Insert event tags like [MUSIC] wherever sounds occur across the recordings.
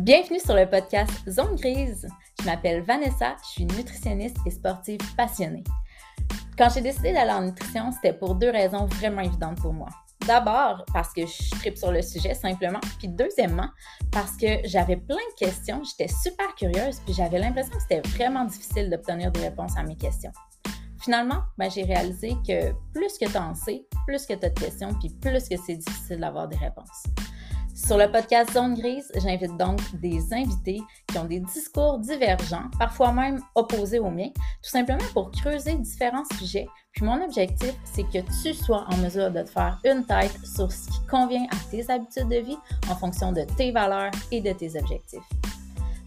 Bienvenue sur le podcast Zone Grise. Je m'appelle Vanessa, je suis nutritionniste et sportive passionnée. Quand j'ai décidé d'aller en nutrition, c'était pour deux raisons vraiment évidentes pour moi. D'abord, parce que je tripe sur le sujet simplement. Puis deuxièmement, parce que j'avais plein de questions, j'étais super curieuse, puis j'avais l'impression que c'était vraiment difficile d'obtenir des réponses à mes questions. Finalement, ben, j'ai réalisé que plus que tu en sais, plus que tu as de questions, puis plus que c'est difficile d'avoir des réponses. Sur le podcast Zone Grise, j'invite donc des invités qui ont des discours divergents, parfois même opposés aux miens, tout simplement pour creuser différents sujets. Puis mon objectif, c'est que tu sois en mesure de te faire une tête sur ce qui convient à tes habitudes de vie en fonction de tes valeurs et de tes objectifs.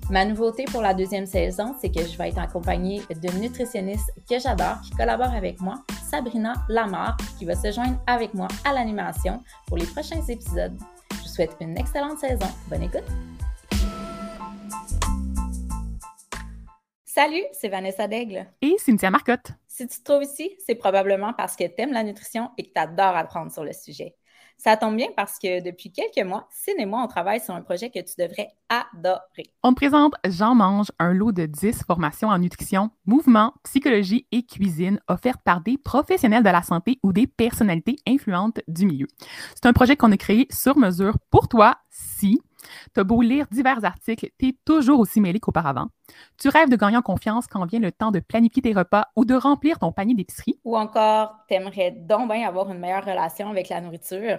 Ma nouveauté pour la deuxième saison, c'est que je vais être accompagnée d'une nutritionniste que j'adore, qui collabore avec moi, Sabrina Lamar, qui va se joindre avec moi à l'animation pour les prochains épisodes souhaite une excellente saison. Bonne écoute! Salut, c'est Vanessa Daigle. Et Cynthia Marcotte. Si tu te trouves ici, c'est probablement parce que tu aimes la nutrition et que tu adores apprendre sur le sujet. Ça tombe bien parce que depuis quelques mois, Cine et moi, on travaille sur un projet que tu devrais adorer. On te présente Jean Mange, un lot de 10 formations en nutrition, mouvement, psychologie et cuisine offertes par des professionnels de la santé ou des personnalités influentes du milieu. C'est un projet qu'on a créé sur mesure pour toi si T'as beau lire divers articles, t'es toujours aussi mêlé qu'auparavant. Tu rêves de gagner en confiance quand vient le temps de planifier tes repas ou de remplir ton panier d'épicerie. Ou encore, t'aimerais donc bien avoir une meilleure relation avec la nourriture.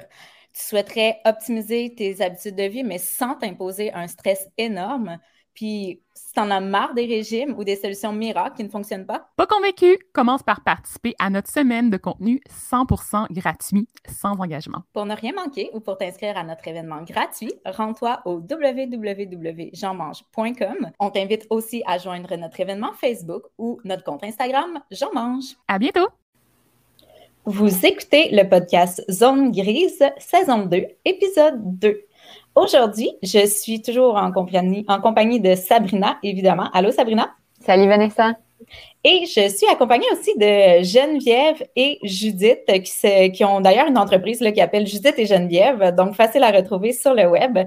Tu souhaiterais optimiser tes habitudes de vie, mais sans t'imposer un stress énorme. Puis, si t'en as marre des régimes ou des solutions miracles qui ne fonctionnent pas? Pas convaincu? Commence par participer à notre semaine de contenu 100% gratuit, sans engagement. Pour ne rien manquer ou pour t'inscrire à notre événement gratuit, rends-toi au www.jeanmange.com. On t'invite aussi à joindre notre événement Facebook ou notre compte Instagram Jean Mange. À bientôt! Vous écoutez le podcast Zone Grise, saison 2, épisode 2. Aujourd'hui, je suis toujours en compagnie, de Sabrina, évidemment. Allô, Sabrina? Salut, Vanessa. Et je suis accompagnée aussi de Geneviève et Judith, qui, qui ont d'ailleurs une entreprise qui appelle Judith et Geneviève, donc facile à retrouver sur le web,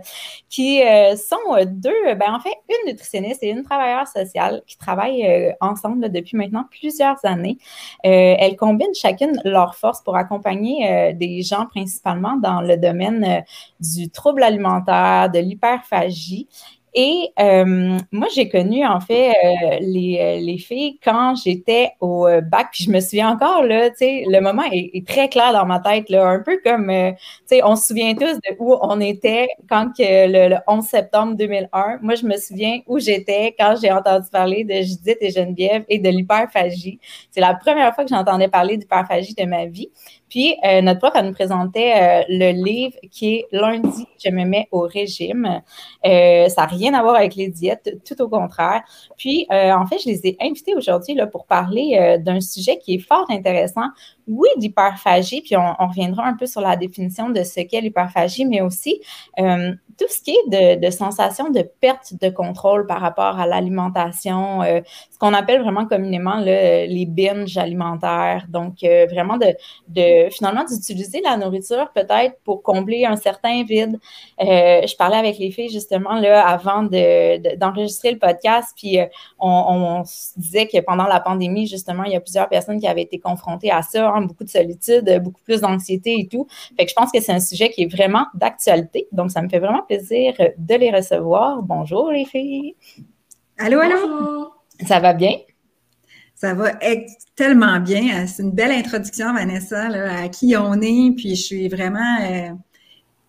qui euh, sont deux, ben, en fait, une nutritionniste et une travailleuse sociale qui travaillent euh, ensemble depuis maintenant plusieurs années. Euh, elles combinent chacune leurs forces pour accompagner des gens principalement dans le domaine du trouble alimentaire, de l'hyperphagie et euh, moi, j'ai connu en fait euh, les, euh, les, filles quand j'étais au bac, puis je me souviens encore, là, tu sais, le moment est, très clair dans ma tête, là, un peu comme, tu sais, on se souvient tous de où on était quand que le, 11 septembre 2001. Moi, je me souviens où j'étais quand j'ai entendu parler de Judith et Geneviève et de l'hyperphagie. C'est la première fois que j'entendais parler d'hyperphagie de ma vie. Puis, euh, notre prof, elle nous présentait euh, le livre qui est Lundi, je me mets au régime. Euh, ça n'a rien à voir avec les diètes, tout au contraire. Puis, en fait, je les ai invités aujourd'hui pour parler d'un sujet qui est fort intéressant. Oui, d'hyperphagie, puis on, reviendra un peu sur la définition de ce qu'est l'hyperphagie, mais aussi tout ce qui est de, de, sensation de perte de contrôle par rapport à l'alimentation, euh, ce qu'on appelle vraiment communément les binges alimentaires. Donc, euh, vraiment de, finalement d'utiliser la nourriture peut-être pour combler un certain vide. Euh, je parlais avec les filles justement là avant d'enregistrer le podcast, puis on, on, se disait que pendant la pandémie, justement, il y a plusieurs personnes qui avaient été confrontées à ça, beaucoup de solitude, beaucoup plus d'anxiété et tout. Fait que je pense que c'est un sujet qui est vraiment d'actualité. Donc, ça me fait vraiment plaisir de les recevoir. Bonjour les filles. Allô, allô? Ça va bien? Ça va tellement bien. C'est une belle introduction, Vanessa, à qui on est. Puis je suis vraiment euh,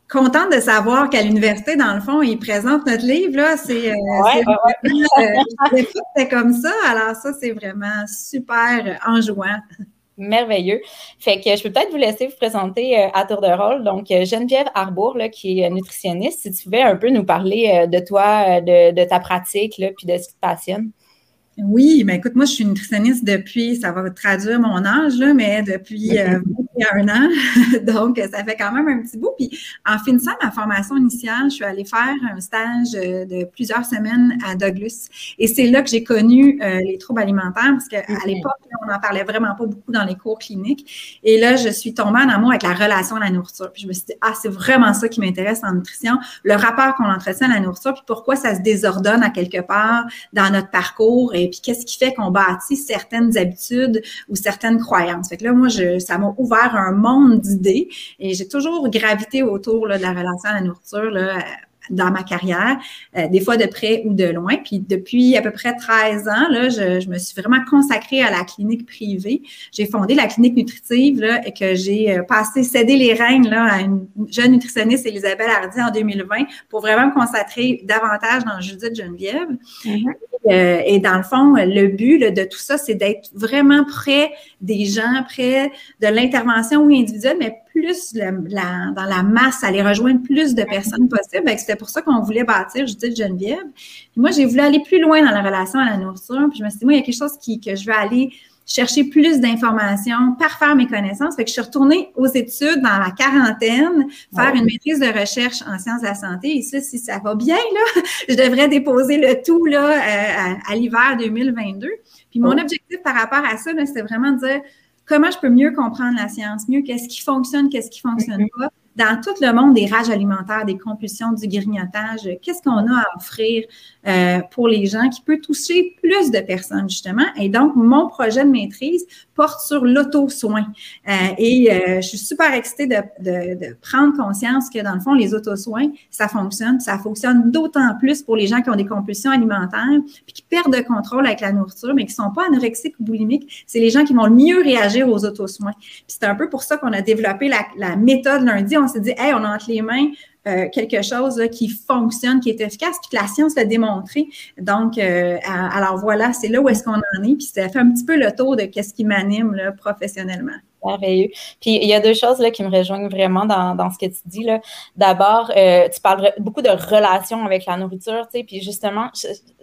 contente de savoir qu'à l'université, dans le fond, ils présentent notre livre. Là. C'est, euh, comme ça. Alors ça, c'est vraiment super enjouant. Merveilleux. Fait que je peux peut-être vous laisser vous présenter euh, à tour de rôle. Donc, euh, Geneviève Arbour, là, qui est nutritionniste, si tu pouvais un peu nous parler euh, de toi, de, ta pratique, là, puis de ce qui te passionne. Oui, mais écoute, moi, je suis nutritionniste depuis, ça va traduire mon âge, là, mais depuis un an, [LAUGHS] donc ça fait quand même un petit bout. Puis en finissant ma formation initiale, je suis allée faire un stage de plusieurs semaines à Douglas. Et c'est là que j'ai connu les troubles alimentaires, parce qu'à l'époque, on n'en parlait vraiment pas beaucoup dans les cours cliniques. Et là, je suis tombée en amour avec la relation à la nourriture. Puis je me suis dit, ah, c'est vraiment ça qui m'intéresse en nutrition, le rapport qu'on entretient à la nourriture, puis pourquoi ça se désordonne à quelque part dans notre parcours, et puis qu'est-ce qui fait qu'on bâtit certaines habitudes ou certaines croyances. Fait que là, moi, je, ça m'a ouvert un monde d'idées et j'ai toujours gravité autour de la relation à la nourriture. Là, dans ma carrière, euh, des fois de près ou de loin. Puis depuis à peu près 13 ans, là, je, je me suis vraiment consacrée à la clinique privée. J'ai fondé la clinique nutritive là, et que j'ai euh, passé, cédé les rênes là, à une jeune nutritionniste, Elisabeth Hardy, en 2020, pour vraiment me consacrer davantage dans Judith Geneviève. Mm-hmm. Euh, et dans le fond, le but de tout ça, c'est d'être vraiment près des gens, près de l'intervention oui, individuelle, mais plus dans la masse, aller rejoindre plus de personnes possible. C'était pour ça qu'on voulait bâtir Judith Geneviève. moi, j'ai voulu aller plus loin dans la relation à la nourriture. Puis je me suis dit, moi, il y a quelque chose qui, que je veux aller chercher plus d'informations, parfaire mes connaissances. Fait que je suis retournée aux études dans la quarantaine, faire une maîtrise de recherche en sciences de la santé. Et ça, si ça va bien, là, [LAUGHS] je devrais déposer le tout là, euh, à, l'hiver 2022. Puis mon oh. objectif par rapport à ça, c'était vraiment de dire comment je peux mieux comprendre la science, mieux qu'est-ce qui fonctionne, qu'est-ce qui fonctionne mm-hmm. pas dans tout le monde des rages alimentaires, des compulsions, du grignotage, qu'est-ce qu'on a à offrir euh, pour les gens qui peut toucher plus de personnes, justement? Et donc, mon projet de maîtrise porte sur l'auto-soin. Euh, et euh, je suis super excitée de, prendre conscience que, dans le fond, les auto-soins, ça fonctionne. Ça fonctionne d'autant plus pour les gens qui ont des compulsions alimentaires, puis qui perdent le contrôle avec la nourriture, mais qui sont pas anorexiques ou boulimiques. C'est les gens qui vont le mieux réagir aux auto-soins. Puis c'est un peu pour ça qu'on a développé la, la méthode lundi. On s'est dit, hey, on a entre les mains euh, quelque chose qui fonctionne, qui est efficace, puis que la science l'a démontré. Donc, euh, alors voilà, c'est là où est-ce qu'on en est, puis ça fait un petit peu le tour de qu'est-ce qui m'anime professionnellement. Puis il y a deux choses là, qui me rejoignent vraiment dans, dans ce que tu dis. D'abord, euh, tu parles beaucoup de relations avec la nourriture, tu sais, puis justement,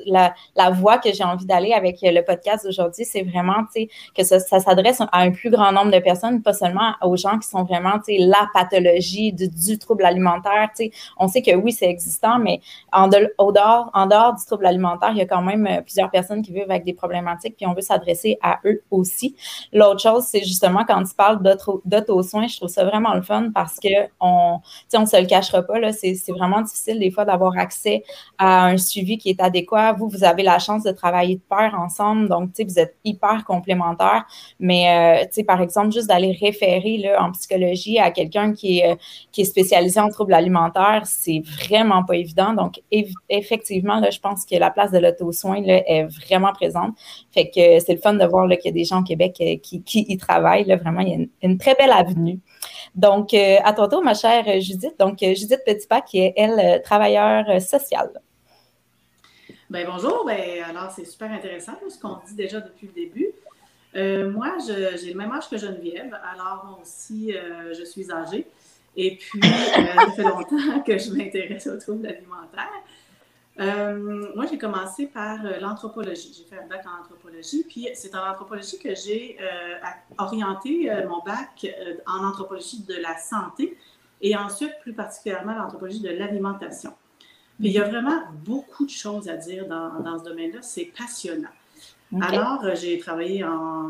la, la voie que j'ai envie d'aller avec le podcast d'aujourd'hui, c'est vraiment, tu sais, que ça, ça s'adresse à un plus grand nombre de personnes, pas seulement aux gens qui sont vraiment, tu sais, la pathologie du, du trouble alimentaire, tu sais. On sait que oui, c'est existant, mais en, dehors, en dehors du trouble alimentaire, il y a quand même euh, plusieurs personnes qui vivent avec des problématiques, puis on veut s'adresser à eux aussi. L'autre chose, c'est justement quand parle d'auto-soins, je trouve ça vraiment le fun parce que on ne se le cachera pas, c'est vraiment difficile des fois d'avoir accès à un suivi qui est adéquat. Vous, vous avez la chance de travailler de pair ensemble, donc vous êtes hyper complémentaires. Mais euh, par exemple, juste d'aller référer là, en psychologie à quelqu'un qui est, euh, qui est spécialisé en troubles alimentaires, c'est vraiment pas évident. Donc, effectivement, là, je pense que la place de l'auto-soin est vraiment présente. Fait que c'est le fun de voir qu'il y a des gens au Québec euh, qui, qui y travaillent. Là, vraiment, il y a une, très belle avenue. Donc, euh, à ton tour, ma chère Judith. Donc, euh, Judith Petitpas, qui est, elle, travailleure sociale. Bien, bonjour. Bien, alors, c'est super intéressant ce qu'on dit déjà depuis le début. moi, j'ai le même âge que Geneviève. Alors, aussi, je suis âgée. Et puis, ça fait longtemps [LAUGHS] que je m'intéresse aux troubles alimentaires. Euh, moi, j'ai commencé par euh, l'anthropologie. J'ai fait un bac en anthropologie, puis c'est en anthropologie que j'ai euh, orienté mon bac en anthropologie de la santé et ensuite, plus particulièrement, l'anthropologie de l'alimentation. il y a vraiment beaucoup de choses à dire dans, dans ce domaine-là. C'est passionnant. Alors, j'ai travaillé en,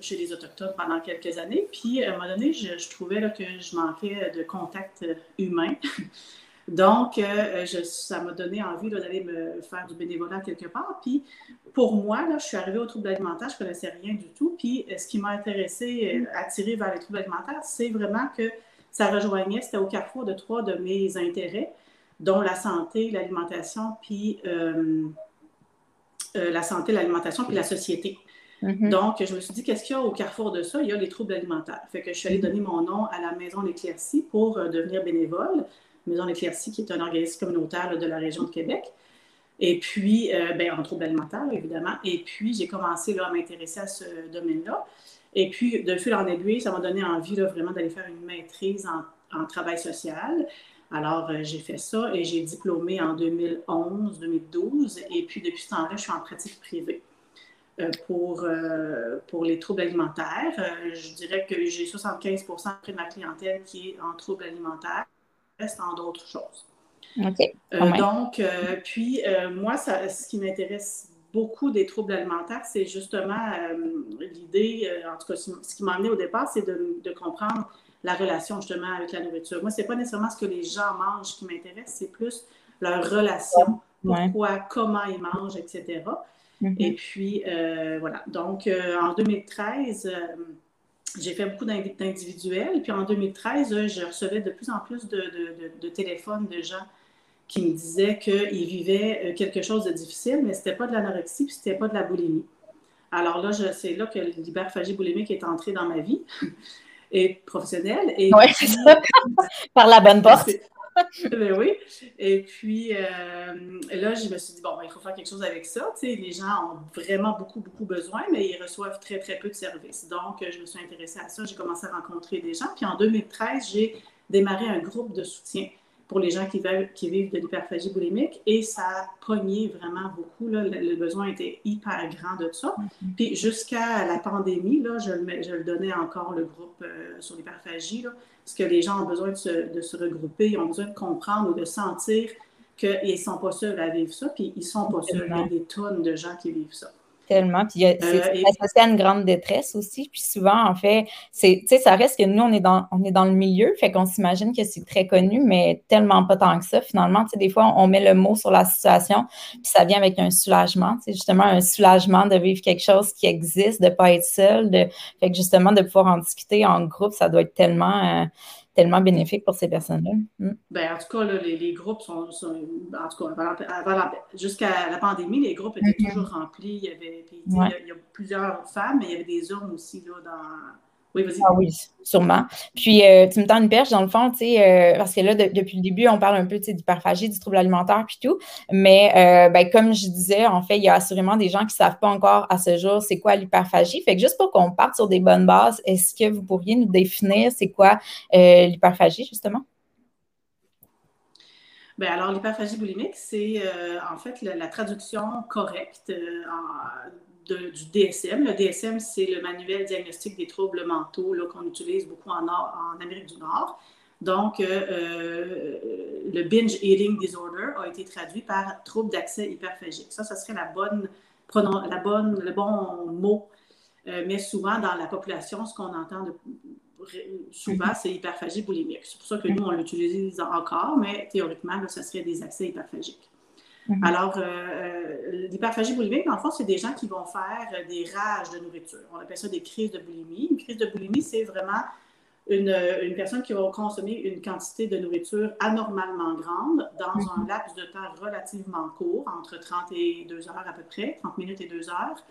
chez les Autochtones pendant quelques années, puis à un moment donné, je, je trouvais là, que je manquais de contact humain. [LAUGHS] Donc, euh, je, ça m'a donné envie d'aller me faire du bénévolat quelque part. Puis, pour moi, là, je suis arrivée aux troubles alimentaires, je ne connaissais rien du tout. Puis, euh, ce qui m'a intéressé, euh, attiré vers les troubles alimentaires, c'est vraiment que ça rejoignait, c'était au carrefour de trois de mes intérêts, dont la santé, l'alimentation, puis la santé, l'alimentation, puis la société. Mm-hmm. Donc, je me suis dit, qu'est-ce qu'il y a au carrefour de ça? Il y a les troubles alimentaires. Fait que je suis allée donner mon nom à la Maison L'Éclaircie pour devenir bénévole. Maison Éclaircie, qui est un organisme communautaire de la région de Québec. Et puis, euh, ben, en troubles alimentaires, évidemment. Et puis, j'ai commencé là, à m'intéresser à ce domaine-là. Et puis, de fil en aiguille, ça m'a donné envie là, vraiment d'aller faire une maîtrise en, travail social. Alors, euh, j'ai fait ça et j'ai diplômé en 2011, 2012. Et puis, depuis ce temps-là, je suis en pratique privée. pour, pour les troubles alimentaires. je dirais que j'ai 75% de ma clientèle qui est en troubles alimentaires, reste en d'autres choses. donc, puis moi, ça, ce qui m'intéresse beaucoup des troubles alimentaires, c'est justement l'idée, en tout cas, ce qui m'a amené au départ, c'est de, de, comprendre la relation justement avec la nourriture. Moi, ce n'est pas nécessairement ce que les gens mangent qui m'intéresse, c'est plus leur relation, pourquoi, comment ils mangent, etc. Mm-hmm. Et puis, euh, voilà. Donc, euh, en 2013, euh, j'ai fait beaucoup d'individuels. Puis en 2013, je recevais de plus en plus de, de, téléphones de gens qui me disaient qu'ils vivaient quelque chose de difficile, mais ce n'était pas de l'anorexie, puis ce n'était pas de la boulimie. Alors là, c'est là que l'hyperphagie boulimique est entrée dans ma vie [LAUGHS] et professionnelle. Oui, c'est ça. [LAUGHS] Par la bonne porte. [LAUGHS] ben oui. Et puis euh, là, je me suis dit, bon, il faut faire quelque chose avec ça. Les gens ont vraiment beaucoup, beaucoup besoin, mais ils reçoivent très, très peu de services. Donc, je me suis intéressée à ça. J'ai commencé à rencontrer des gens. Puis en 2013, j'ai démarré un groupe de soutien pour les gens qui, qui vivent de l'hyperphagie boulimique et ça a pogné vraiment beaucoup. Le, besoin était hyper grand de ça. Mm-hmm. Puis jusqu'à la pandémie, là, je, le, je le donnais encore le groupe euh, sur l'hyperphagie, parce que les gens ont besoin de se, regrouper, ils ont besoin de comprendre ou de sentir qu'ils ne sont pas seuls à vivre ça, puis ils ne sont pas seuls. Il y a des tonnes de gens qui vivent ça. Tellement. Puis c'est euh, associé à une grande détresse aussi. Puis souvent, en fait, c'est, tu sais, ça reste que nous, on est dans, on est dans le milieu, fait qu'on s'imagine que c'est très connu, mais tellement pas tant que ça. Finalement, tu sais, des fois, on met le mot sur la situation, puis ça vient avec un soulagement. C'est justement un soulagement de vivre quelque chose qui existe, de pas être seul, de, fait que justement, de pouvoir en discuter en groupe, ça doit être tellement. Euh, tellement bénéfique pour ces personnes-là. Mm. Ben, en tout cas, les, groupes sont, En tout cas, jusqu'à la pandémie, les groupes étaient mm-hmm. toujours remplis. Il y avait il, y a, plusieurs femmes, mais il y avait des hommes aussi là, dans, oui, vas-y. Ah oui, sûrement. Puis, euh, tu me tends une perche, dans le fond, tu sais, euh, parce que là, depuis le début, on parle un peu d'hyperphagie, du trouble alimentaire, puis tout. Mais, euh, ben, comme je disais, en fait, il y a assurément des gens qui ne savent pas encore à ce jour c'est quoi l'hyperphagie. Fait que juste pour qu'on parte sur des bonnes bases, est-ce que vous pourriez nous définir c'est quoi l'hyperphagie, justement? Bien, alors, l'hyperphagie boulimique, c'est en fait la, traduction correcte du DSM. Le DSM, c'est le manuel diagnostique des troubles mentaux qu'on utilise beaucoup en, Amérique du Nord. Donc, euh, euh, le binge eating disorder a été traduit par trouble d'accès hyperphagique. Ça, ça serait la bonne, la bonne, le bon mot. Euh, mais souvent, dans la population, ce qu'on entend souvent, c'est hyperphagie boulimique. C'est pour ça que nous, on l'utilise encore, mais théoriquement, ça serait des accès hyperphagiques. Mhm. Alors, euh, euh, l'hyperphagie boulimique, le fond, c'est des gens qui vont faire des rages de nourriture. On appelle ça des crises de boulimie. Une crise de boulimie, c'est vraiment une, une, personne qui va consommer une quantité de nourriture anormalement grande dans mhm. un laps de temps relativement court, entre 30 et 2 heures à peu près, 30 minutes et 2 heures.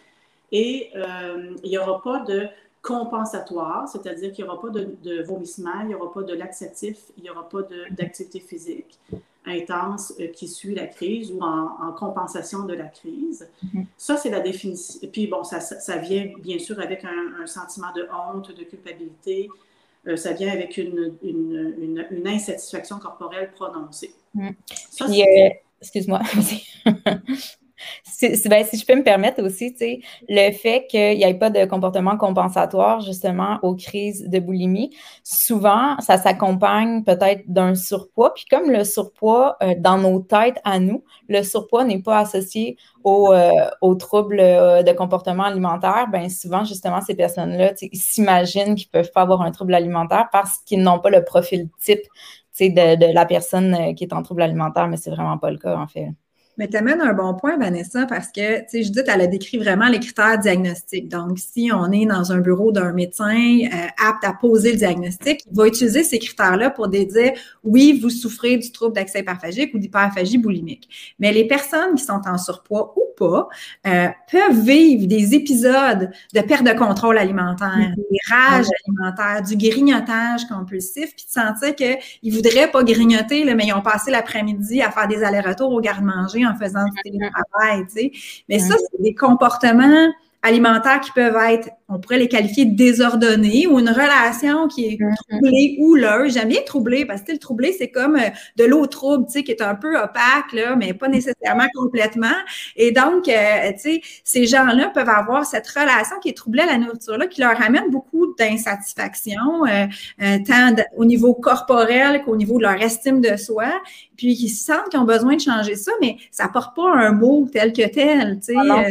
Et euh, il n'y aura pas de compensatoire, c'est-à-dire qu'il n'y aura pas de, de, vomissement, il n'y aura pas de laxatif, il n'y aura pas d'activité physique intense euh, qui suit la crise ou en, compensation de la crise. Mm-hmm. Ça, c'est la définition. Et puis, bon, ça, ça, vient bien sûr avec un, sentiment de honte, de culpabilité. Euh, ça vient avec une, une, une, insatisfaction corporelle prononcée. Mm. Euh, excuse-moi. [LAUGHS] Ben, si, je peux me permettre aussi, le fait qu'il n'y ait pas de comportement compensatoire justement aux crises de boulimie, souvent, ça s'accompagne peut-être d'un surpoids. Puis comme le surpoids, euh, dans nos têtes à nous, le surpoids n'est pas associé aux, euh, troubles euh, de comportement alimentaire, ben souvent, justement, ces personnes-là, ils s'imaginent qu'ils ne peuvent pas avoir un trouble alimentaire parce qu'ils n'ont pas le profil type de, de la personne qui est en trouble alimentaire, mais c'est vraiment pas le cas, en fait. Mais tu amènes un bon point, Vanessa, parce que, tu sais, Judith, elle a décrit vraiment les critères diagnostiques. Donc, si on est dans un bureau d'un médecin euh, apte à poser le diagnostic, il va utiliser ces critères-là pour dire, oui, vous souffrez du trouble d'accès hyperphagique ou d'hyperphagie boulimique. Mais les personnes qui sont en surpoids ou pas euh, peuvent vivre des épisodes de perte de contrôle alimentaire, mm-hmm. des rages alimentaires, du grignotage compulsif, puis de sentir qu'ils voudraient pas grignoter, là, mais ils ont passé l'après-midi à faire des allers-retours au garde-manger en faisant du télétravail, tu sais. Mais ça, c'est des comportements alimentaires qui peuvent être, on pourrait les qualifier de désordonnés ou une relation qui est Mhm. troublée ou là. J'aime bien troublée parce que le troublé, c'est comme euh, de l'eau trouble, tu sais, qui est un peu opaque, là, mais pas nécessairement complètement. Et donc, euh, tu sais, ces gens-là peuvent avoir cette relation qui est troublée à la nourriture-là, qui leur amène beaucoup d'insatisfaction, euh, euh, tant au niveau corporel qu'au niveau de leur estime de soi, puis qui sentent qu'ils ont besoin de changer ça, mais ça porte pas un mot tel que tel, tu sais. Ah euh,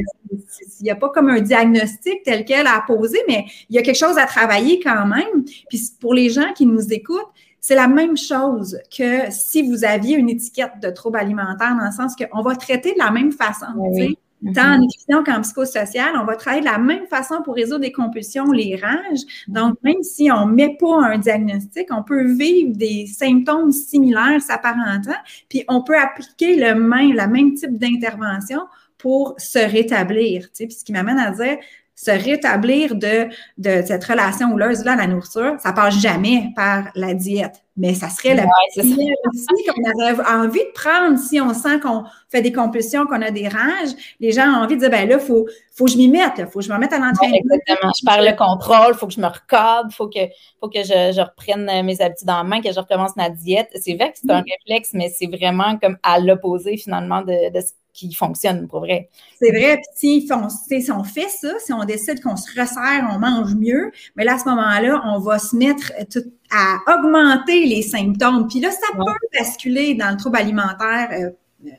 il n'y a pas comme un diagnostic tel quel à poser, mais il y a quelque chose à travailler quand même. Puis pour les gens qui nous écoutent, c'est la même chose que si vous aviez une étiquette de trouble alimentaire, dans le sens qu'on va traiter de la même façon. Oui, oui. Tant en nutrition qu'en psychosocial, on va travailler de la même façon pour résoudre des compulsions, les rages. Donc, même si on ne met pas un diagnostic, on peut vivre des symptômes similaires s'apparentant, puis on peut appliquer le même, même type d'intervention pour se rétablir. Tu sais. Puis ce qui m'amène à dire, se rétablir de, de cette relation houleuse-là à la nourriture, ça passe jamais par la diète. Mais ça serait la Ouais, première aussi qu'on aurait envie de prendre si on sent qu'on fait des compulsions, qu'on a des rages. Les gens ont envie de dire, ben là, il faut, faut que je m'y mette, il faut que je me mette à Ouais, l'entraînement. exactement. Je perds le contrôle, il faut que je me il faut que, faut que je, je reprenne mes habitudes en main, que je recommence ma diète. C'est vrai que c'est un réflexe, mais c'est vraiment comme à l'opposé finalement de, de ce qui fonctionne pour vrai. C'est vrai, puis si on, si fait ça, si on décide qu'on se resserre, on mange mieux, mais là, à ce moment-là, on va se mettre tout- à augmenter les symptômes. Puis là, ça Ouais. peut basculer dans le trouble alimentaire euh, euh,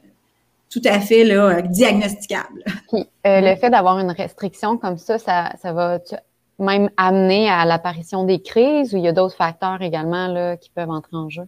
tout à fait là, euh, diagnosticable. Puis, euh, le fait d'avoir une restriction comme ça, ça, ça va même amener à l'apparition des crises ou il y a d'autres facteurs également là, qui peuvent entrer en jeu?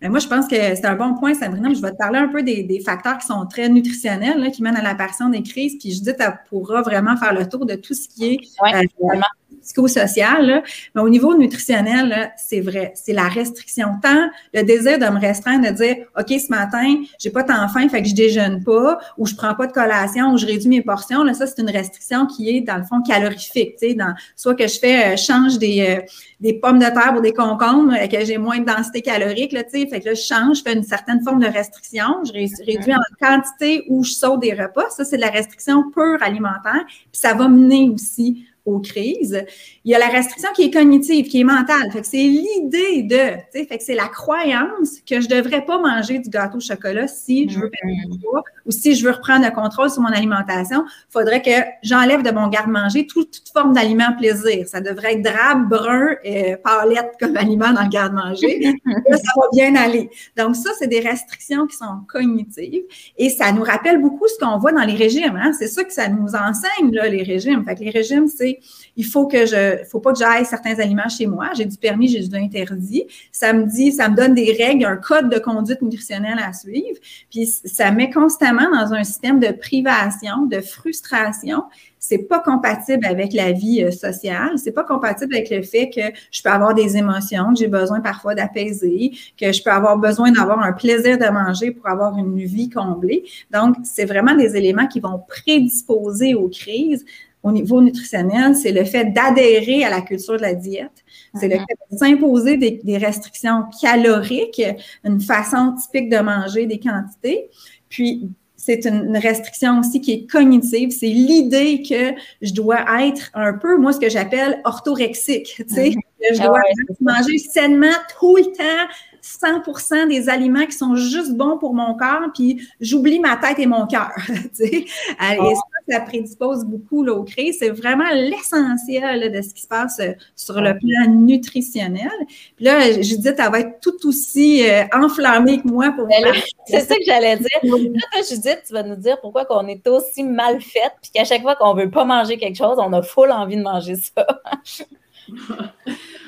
Mais moi, je pense que c'est un bon point, Sabrina. Je vais te parler un peu des, des facteurs qui sont très nutritionnels, là, qui mènent à l'apparition des crises. Puis Judith, elle pourra vraiment faire le tour de tout ce qui est Ouais, euh. Psychosocial. là. Mais au niveau nutritionnel, c'est vrai, c'est la restriction. Tant le désir de me restreindre, de dire, OK, ce matin, j'ai pas tant faim, fait que je déjeune pas, ou je prends pas de collation, ou je réduis mes portions. Là, ça, c'est une restriction qui est, dans le fond, calorifique. Tu sais, dans, soit que je fais, euh, change des, euh, des pommes de terre ou des concombres, euh, que j'ai moins de densité calorique, là, tu sais. Fait que là, je change, je fais une certaine forme de restriction. Je ré- réduis en quantité ou je saute des repas. Ça, c'est de la restriction pure alimentaire. Puis ça va mener aussi aux crises. Il y a la restriction qui est cognitive, qui est mentale. Fait que c'est l'idée de, fait que c'est la croyance que je devrais pas manger du gâteau au chocolat si je veux perdre du poids ou si je veux reprendre le contrôle sur mon alimentation. faudrait que j'enlève de mon garde-manger toute, toute forme d'aliment plaisir. Ça devrait être drabe, brun, et palette comme aliment dans le garde-manger. [LAUGHS] Là, ça va bien aller. Donc ça, c'est des restrictions qui sont cognitives et ça nous rappelle beaucoup ce qu'on voit dans les régimes. Hein? C'est ça que ça nous enseigne, là, les régimes. Fait que les régimes, c'est il faut que je, faut pas que j'aille certains aliments chez moi. J'ai du permis, j'ai du interdit. Ça me dit, ça me donne des règles, un code de conduite nutritionnelle à suivre. Puis ça met constamment dans un système de privation, de frustration. C'est pas compatible avec la vie euh, sociale. C'est pas compatible avec le fait que je peux avoir des émotions, que j'ai besoin parfois d'apaiser, que je peux avoir besoin d'avoir un plaisir de manger pour avoir une vie comblée. Donc, c'est vraiment des éléments qui vont prédisposer aux crises au niveau nutritionnel, c'est le fait d'adhérer à la culture de la diète. C'est le fait de s'imposer des, des, restrictions caloriques, une façon typique de manger des quantités. Puis, c'est une, restriction aussi qui est cognitive. C'est l'idée que je dois être un peu, moi, ce que j'appelle orthorexique. Tu sais, que je dois ouais, manger sainement tout le temps, 100% des aliments qui sont juste bons pour mon corps, puis j'oublie ma tête et mon cœur. [LAUGHS] Et ça, ça prédispose beaucoup là, aux crises. C'est vraiment l'essentiel de ce qui se passe euh, sur le plan nutritionnel. Puis là, Judith, elle va être tout aussi euh, enflammée que moi pour C'est ça que j'allais dire. Là, toi, Judith, tu vas nous dire pourquoi on est aussi mal faite, puis qu'à chaque fois qu'on veut pas manger quelque chose, on a full envie de manger ça. [LAUGHS]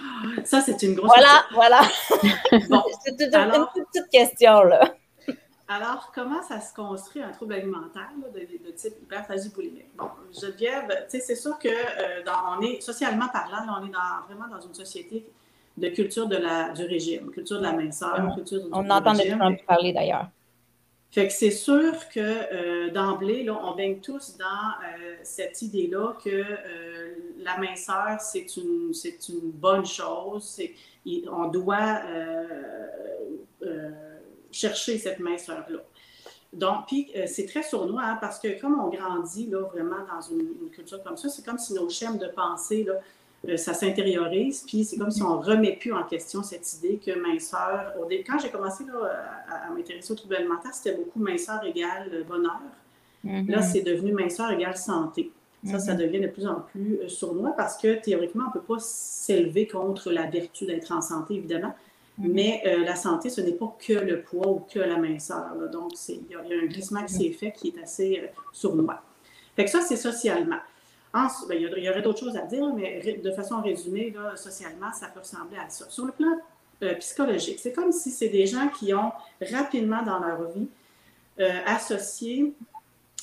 Ça, c'est une grosse Voilà, voilà. [LAUGHS] bon, c'est une, Alors, une petite question, là. Alors, comment ça se construit un trouble alimentaire là, de, de, type hyperphagie boulimique? Bon, Geneviève, tu sais, c'est sûr que euh, dans, on est, socialement parlant, là, on est dans, vraiment dans une société de culture de la, du régime, culture de la minceur, culture du, On entend de plus en plus parler, d'ailleurs. Fait que c'est sûr que euh, d'emblée, là, on baigne tous dans euh, cette idée-là que euh, la minceur, c'est une, c'est une bonne chose. Il, on doit chercher cette minceur-là. Donc, puis c'est très sournois hein, parce que comme on grandit là, vraiment dans une, culture comme ça, c'est comme si nos chaînes de pensée, là, ça s'intériorise, puis c'est comme si on ne remet plus en question cette idée que minceur. Quand j'ai commencé à, m'intéresser aux troubles alimentaires, c'était beaucoup minceur égale bonheur. Mm-hmm. Là, c'est devenu minceur égale santé. Ça, ça mm-hmm. devient de plus en plus euh, sournois parce que théoriquement, on ne peut pas s'élever contre la vertu d'être en santé, évidemment. Mm-hmm. Mais euh, la santé, ce n'est pas que le poids ou que la minceur. Donc, il y, a un glissement qui s'est fait qui est assez euh, sournois. Fait que ça, c'est socialement. Ben, il y, aurait d'autres choses à dire, mais de façon résumée, socialement, ça peut ressembler à ça. Sur le plan psychologique, c'est comme si c'est des gens qui ont rapidement dans leur vie associé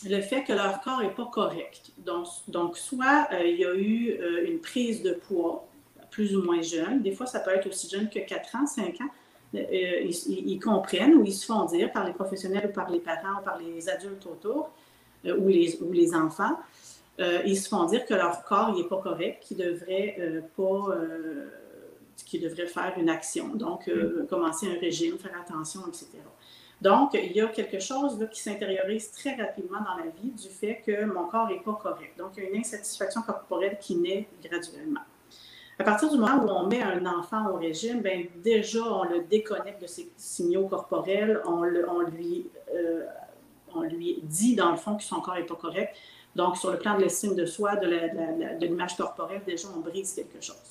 le fait que leur corps n'est pas correct. Donc, soit euh, il y a eu euh, une prise de poids plus ou moins jeune, des fois ça peut être aussi jeune que 4 ans, 5 ans, euh, ils, comprennent ou ils se font dire par les professionnels ou par les parents ou par les adultes autour ou les enfants, ils se font dire que leur corps n'est pas correct, qu'ils devraient pas qu'ils devraient faire une action, donc mm. commencer un régime, faire attention, etc. Donc, il y a quelque chose qui s'intériorise très rapidement dans la vie du fait que mon corps n'est pas correct. Donc, il y a une insatisfaction corporelle qui naît graduellement. À partir du moment où on met un enfant au régime, ben déjà, on le déconnecte de ses signaux corporels, on, lui, euh, on lui dit, dans le fond, que son corps n'est pas correct. Donc, sur le plan de l'estime de soi, de l'image corporelle, déjà, on brise quelque chose.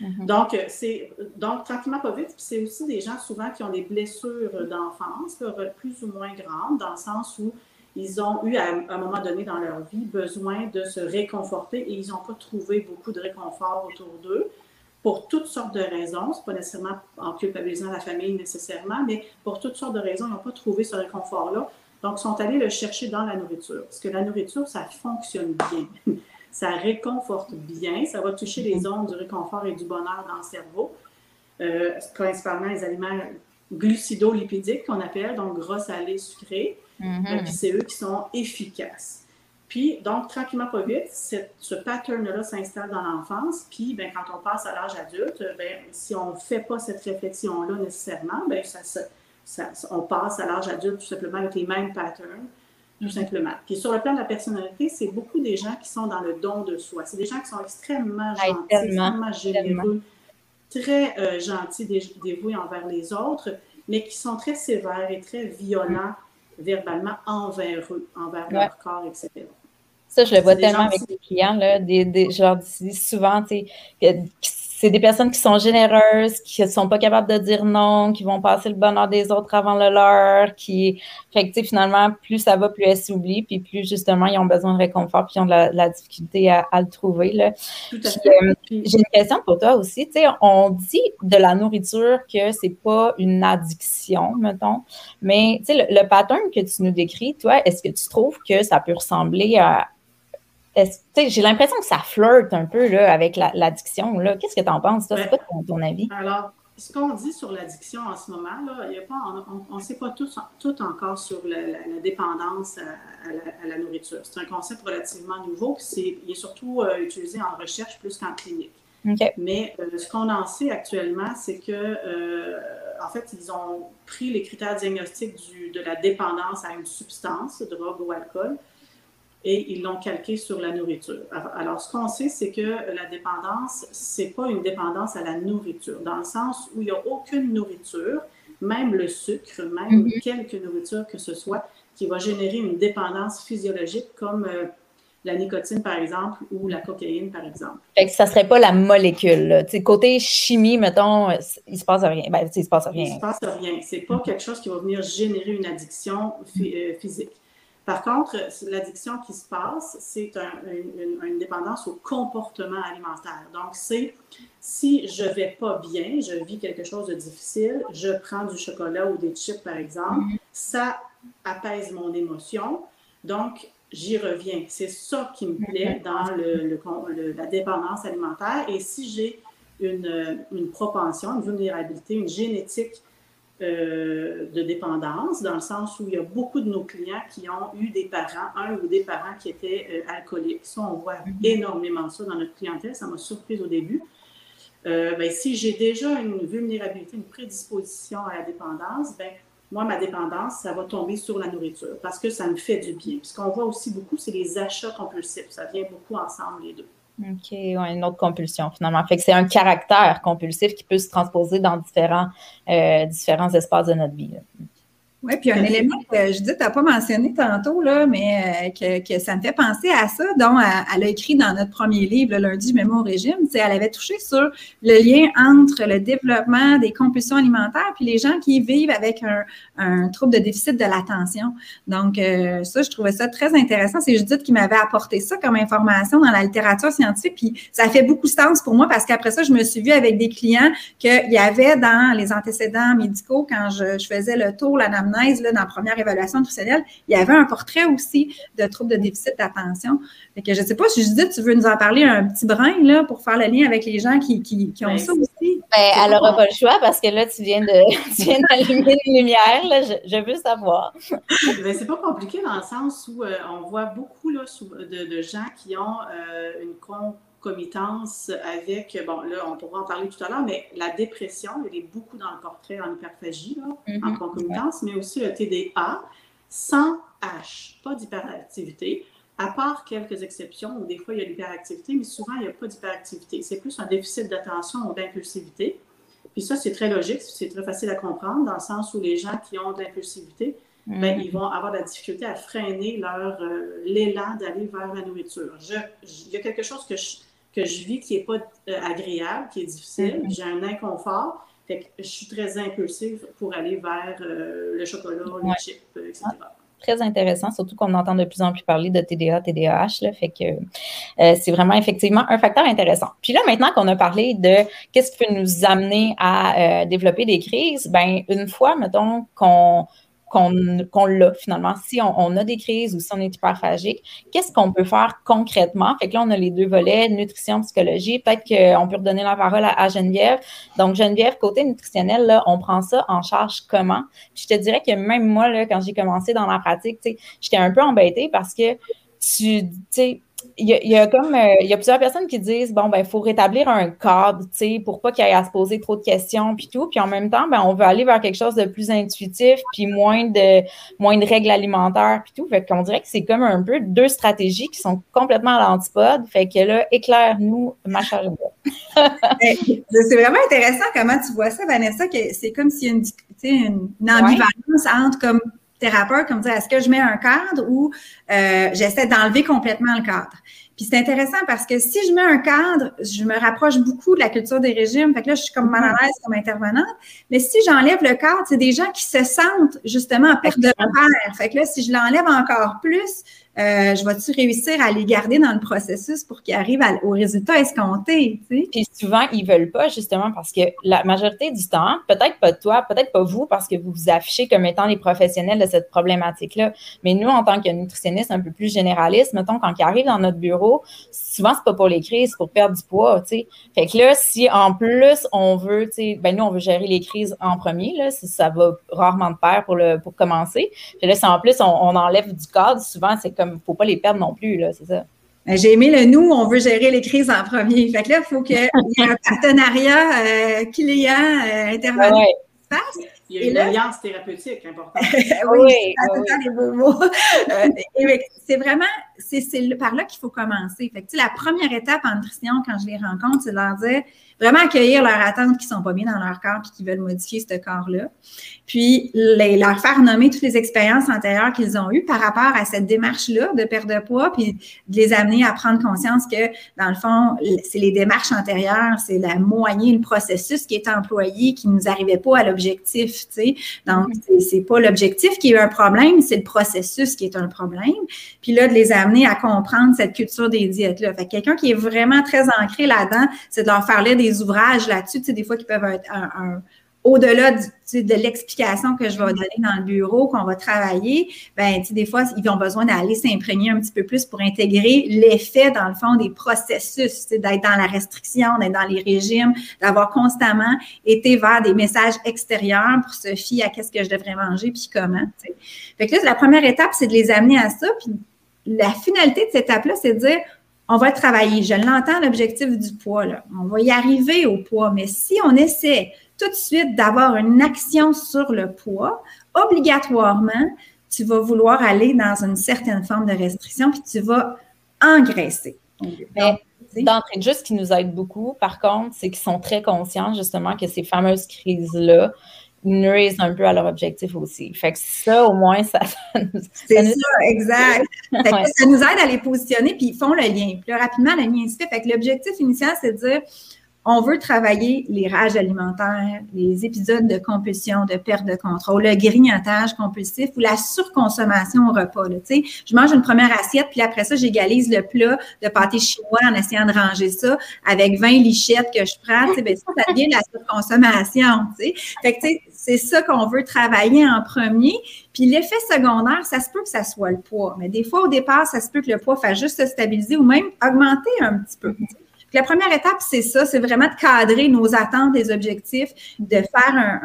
Mhm. Donc, euh, c'est donc tranquillement pas vite. C'est aussi des gens souvent qui ont des blessures d'enfance, plus ou moins grandes, dans le sens où ils ont eu à un moment donné dans leur vie besoin de se réconforter et ils n'ont pas trouvé beaucoup de réconfort autour d'eux pour toutes sortes de raisons. C'est pas nécessairement en culpabilisant la famille nécessairement, mais pour toutes sortes de raisons, ils n'ont pas trouvé ce réconfort-là. Donc, ils sont allés le chercher dans la nourriture. Parce que la nourriture, ça fonctionne bien. [LAUGHS] ça réconforte bien, ça va toucher les ondes du réconfort et du bonheur dans le cerveau, euh, principalement les aliments glucido-lipidiques qu'on appelle, donc gras, salé, sucré. Mm-hmm. Euh, puis c'est eux qui sont efficaces. Puis, donc, tranquillement, pas vite, ce pattern-là s'installe dans l'enfance. Puis, ben, quand on passe à l'âge adulte, ben, si on ne fait pas cette réflexion-là nécessairement, ben, ça, on passe à l'âge adulte tout simplement avec les mêmes patterns tout simplement. Puis sur le plan de la personnalité, c'est beaucoup des gens qui sont dans le don de soi. C'est des gens qui sont extrêmement gentils, extrêmement généreux, très euh, gentils, dévoués envers les autres, mais qui sont très sévères et très violents verbalement envers eux, envers leur corps, etc. Ça, je le vois tellement avec des clients, là, des, des, je leur dis souvent, tu sais, c'est des personnes qui sont généreuses, qui ne sont pas capables de dire non, qui vont passer le bonheur des autres avant le leur, qui. Fait que, finalement, plus ça va, plus elles s'oublient, puis plus, justement, ils ont besoin de réconfort, puis ils ont de la, difficulté à, le trouver. Là. Tout à fait. Euh, j'ai une question pour toi aussi. Tu sais, on dit de la nourriture que c'est pas une addiction, mettons, mais, tu sais, le, le pattern que tu nous décris, toi, est-ce que tu trouves que ça peut ressembler à, j'ai l'impression que ça flirte un peu là, avec l'addiction. Qu'est-ce que tu en penses? C'est quoi ton, avis? Alors, ce qu'on dit sur l'addiction en ce moment, là, y a pas, on ne sait pas tout, tout, encore sur la, dépendance à, la, nourriture. C'est un concept relativement nouveau, qui il est surtout euh, utilisé en recherche plus qu'en clinique. Mais euh, ce qu'on en sait actuellement, c'est que, euh, en fait, ils ont pris les critères diagnostiques du, de la dépendance à une substance, drogue ou alcool, et ils l'ont calqué sur la nourriture. Alors, ce qu'on sait, c'est que la dépendance, c'est pas une dépendance à la nourriture, dans le sens où il n'y a aucune nourriture, même le sucre, même mm-hmm. quelque nourriture que ce soit, qui va générer une dépendance physiologique comme euh, la nicotine, par exemple, ou la cocaïne, par exemple. Fait que ça serait pas la molécule. Côté chimie, mettons, il se passe rien. Ben, il se passe rien. Il se passe rien. C'est pas quelque chose qui va venir générer une addiction euh, physique. Par contre, l'addiction qui se passe, c'est une, dépendance au comportement alimentaire. Donc, c'est si je ne vais pas bien, je vis quelque chose de difficile, je prends du chocolat ou des chips, par exemple, mm-hmm. ça apaise mon émotion. Donc, j'y reviens. C'est ça qui me plaît mm-hmm. dans le, la dépendance alimentaire. Et si j'ai une, une propension, une vulnérabilité, une génétique euh, de dépendance, dans le sens où il y a beaucoup de nos clients qui ont eu des parents, un ou des parents qui étaient euh, alcooliques. Ça, on voit mhm. énormément ça dans notre clientèle. Ça m'a surprise au début. Euh, ben, si j'ai déjà une vulnérabilité, une prédisposition à la dépendance, ben, moi, ma dépendance, ça va tomber sur la nourriture parce que ça me fait du bien. Puis ce qu'on voit aussi beaucoup, c'est les achats compulsifs. Ça vient beaucoup ensemble, les deux. OK, ouais, une autre compulsion finalement. Fait que c'est un caractère compulsif qui peut se transposer dans différents, euh, différents espaces de notre vie. Oui, puis un élément que Judith n'a pas mentionné tantôt, là, mais euh, que, ça me fait penser à ça, dont elle, a écrit dans notre premier livre, le lundi, même au régime, c'est elle avait touché sur le lien entre le développement des compulsions alimentaires puis les gens qui vivent avec un, trouble de déficit de l'attention. Donc, euh, ça, je trouvais ça très intéressant. C'est Judith qui m'avait apporté ça comme information dans la littérature scientifique, puis ça fait beaucoup de sens pour moi parce qu'après ça, je me suis vue avec des clients qu'il y avait dans les antécédents médicaux, quand je, je faisais le tour, dans la première évaluation nutritionnelle, il y avait un portrait aussi de troubles de déficit d'attention. que je ne sais pas si Judith, tu veux nous en parler un petit brin là, pour faire le lien avec les gens qui, ont ben, ça aussi. Ben, elle n'aura pas le choix parce que là, tu viens [LAUGHS] d'allumer une lumière. Là, je, veux savoir. [LAUGHS] ben, c'est pas compliqué dans le sens où euh, on voit beaucoup là, de, gens qui ont euh, une con concomitance avec, bon, là, on pourra en parler tout à l'heure, mais la dépression, elle est beaucoup dans le portrait en hyperphagie, là, en mhm. concomitance, mais aussi le TDA, sans H, pas d'hyperactivité, à part quelques exceptions où des fois il y a l'hyperactivité, mais souvent il n'y a pas d'hyperactivité. C'est plus un déficit d'attention ou d'impulsivité. Puis ça, c'est très logique, c'est très facile à comprendre, dans le sens où les gens qui ont de l'impulsivité, ben, mhm. ils vont avoir de la difficulté à freiner leur euh, l'élan d'aller vers la nourriture. il y a quelque chose que je, que je vis qui n'est pas euh, agréable, qui est difficile. Mm-hmm. J'ai un inconfort. Fait que je suis très impulsive pour aller vers euh, le chocolat, les chips, euh, etc. très intéressant, surtout qu'on entend de plus en plus parler de TDA, TDAH. Là, fait que c'est vraiment effectivement un facteur intéressant. Puis là, maintenant qu'on a parlé de qu'est-ce qui peut nous amener à développer des crises, ben une fois, mettons, qu'on qu'on l'a finalement. Si on, a des crises ou si on est hyperphagique, qu'est-ce qu'on peut faire concrètement? Fait que là, on a les deux volets, nutrition, psychologie. Peut-être qu'on peut redonner la parole à, Geneviève. Donc, Geneviève, côté nutritionnel, là, on prend ça en charge comment? Puis je te dirais que même moi, là, quand j'ai commencé dans la pratique, j'étais un peu embêtée parce que tu sais, il y, a, comme euh, il y a plusieurs personnes qui disent bon ben il faut rétablir un cadre, tu sais, pour pas qu'il y ait à se poser trop de questions puis tout, puis en même temps ben on veut aller vers quelque chose de plus intuitif puis moins de moins de règles alimentaires puis tout, fait qu'on dirait que c'est comme un peu deux stratégies qui sont complètement à l'antipode, fait que là éclaire-nous ma charge. [LAUGHS] Ben, c'est vraiment intéressant comment tu vois ça Vanessa que c'est comme s'il y a une, une, ambivalence entre comme thérapeute comme dire est-ce que je mets un cadre ou euh, j'essaie d'enlever complètement le cadre? Puis c'est intéressant parce que si je mets un cadre, je me rapproche beaucoup de la culture des régimes. Fait que là, je suis comme mal à l'aise comme intervenante. Mais si j'enlève le cadre, c'est des gens qui se sentent justement en perte de repère. Fait que là, si je l'enlève encore plus, euh, je vais-tu réussir à les garder dans le processus pour qu'ils arrivent au résultat escompté? Puis souvent, ils veulent pas justement parce que la majorité du temps, peut-être pas toi, peut-être pas vous, parce que vous vous affichez comme étant les professionnels de cette problématique-là. Mais nous, en tant que nutritionnistes un peu plus généralistes, mettons, quand ils arrivent dans notre bureau, souvent, c'est pas pour les crises, c'est pour perdre du poids. Fait que là, si en plus, on veut, tu sais, ben nous, on veut gérer les crises en premier, là, ça va rarement de pair pour, le, pour commencer. Puis là, si en plus, on, on enlève du cadre, souvent, c'est comme, faut pas les perdre non plus, là, c'est ça. Ben, j'ai aimé le nous, on veut gérer les crises en premier. Fait que là, il faut qu'il y ait un [LAUGHS] partenariat euh, client euh, intervenant. Il y a une alliance thérapeutique importante. [LAUGHS] oui, beaux mots. [LAUGHS] Euh, c'est vraiment, c'est par là qu'il faut commencer. Fait que, la première étape en nutrition, quand je les rencontre, c'est de leur dire, vraiment accueillir leurs attentes qui sont pas bien dans leur corps et qui veulent modifier ce corps-là. Puis les, leur faire nommer toutes les expériences antérieures qu'ils ont eues par rapport à cette démarche-là de perte de poids, puis de les amener à prendre conscience que, dans le fond, c'est les démarches antérieures, c'est la moyenne, le processus qui est employé qui nous arrivait pas à l'objectif, tu sais. Donc, mm-hmm. c'est pas l'objectif qui est un problème, c'est le processus qui est un problème. Puis là, de les amener à comprendre cette culture des diètes-là. Fait quelqu'un qui est vraiment très ancré là-dedans, c'est de leur faire lire ouvrages là-dessus, tu sais, des fois qui peuvent être au-delà de l'explication que je vais donner dans le bureau, qu'on va travailler, ben, des fois, ils ont besoin d'aller s'imprégner un petit peu plus pour intégrer l'effet, dans le fond, des processus, d'être dans la restriction, d'être dans les régimes, d'avoir constamment été vers des messages extérieurs pour se fier à qu'est-ce que je devrais manger puis comment. Fait que là, la première étape, c'est de les amener à ça. Puis la finalité de cette étape-là, c'est de dire, on va travailler. Je l'entends, l'objectif du poids. Là. On va y arriver au poids. Mais si on essaie tout de suite d'avoir une action sur le poids, obligatoirement, tu vas vouloir aller dans une certaine forme de restriction, puis tu vas engraisser. D'entrée de juste, ce qui nous aide beaucoup, par contre, c'est qu'ils sont très conscients justement que ces fameuses crises-là nuisent un peu à leur objectif aussi. Fait que ça, au moins, ça, [LAUGHS] nous C'est ça, exact. [LAUGHS] Ça nous aide à les positionner, puis ils font le lien. Plus rapidement, le lien se fait. Fait que l'objectif initial, c'est de dire on veut travailler les rages alimentaires, les épisodes de compulsion, de perte de contrôle, le grignotage compulsif ou la surconsommation au repas. Là, je mange une première assiette, puis après ça, j'égalise le plat de pâté chinois en essayant de ranger ça avec 20 lichettes que je prends. Ben, ça, devient de la surconsommation. Fait que, c'est ça qu'on veut travailler en premier. Puis l'effet secondaire, ça se peut que ça soit le poids. Mais des fois, au départ, ça se peut que le poids fasse juste se stabiliser ou même augmenter un petit peu la première étape, c'est ça, c'est vraiment de cadrer nos attentes, des objectifs, de faire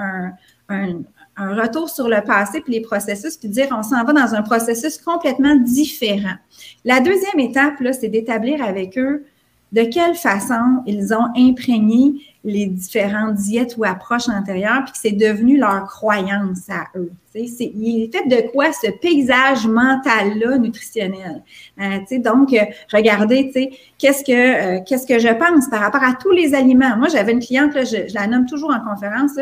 un, retour sur le passé puis les processus, puis dire on s'en va dans un processus complètement différent. La deuxième étape, là, c'est d'établir avec eux de quelle façon ils ont imprégné les différentes diètes ou approches antérieures, puis que c'est devenu leur croyance à eux? C'est, il est fait de quoi ce paysage mental-là nutritionnel? Euh, donc, euh, regardez, qu'est-ce que euh, qu'est-ce que je pense par rapport à tous les aliments? Moi, j'avais une cliente, là, je, la nomme toujours en conférence,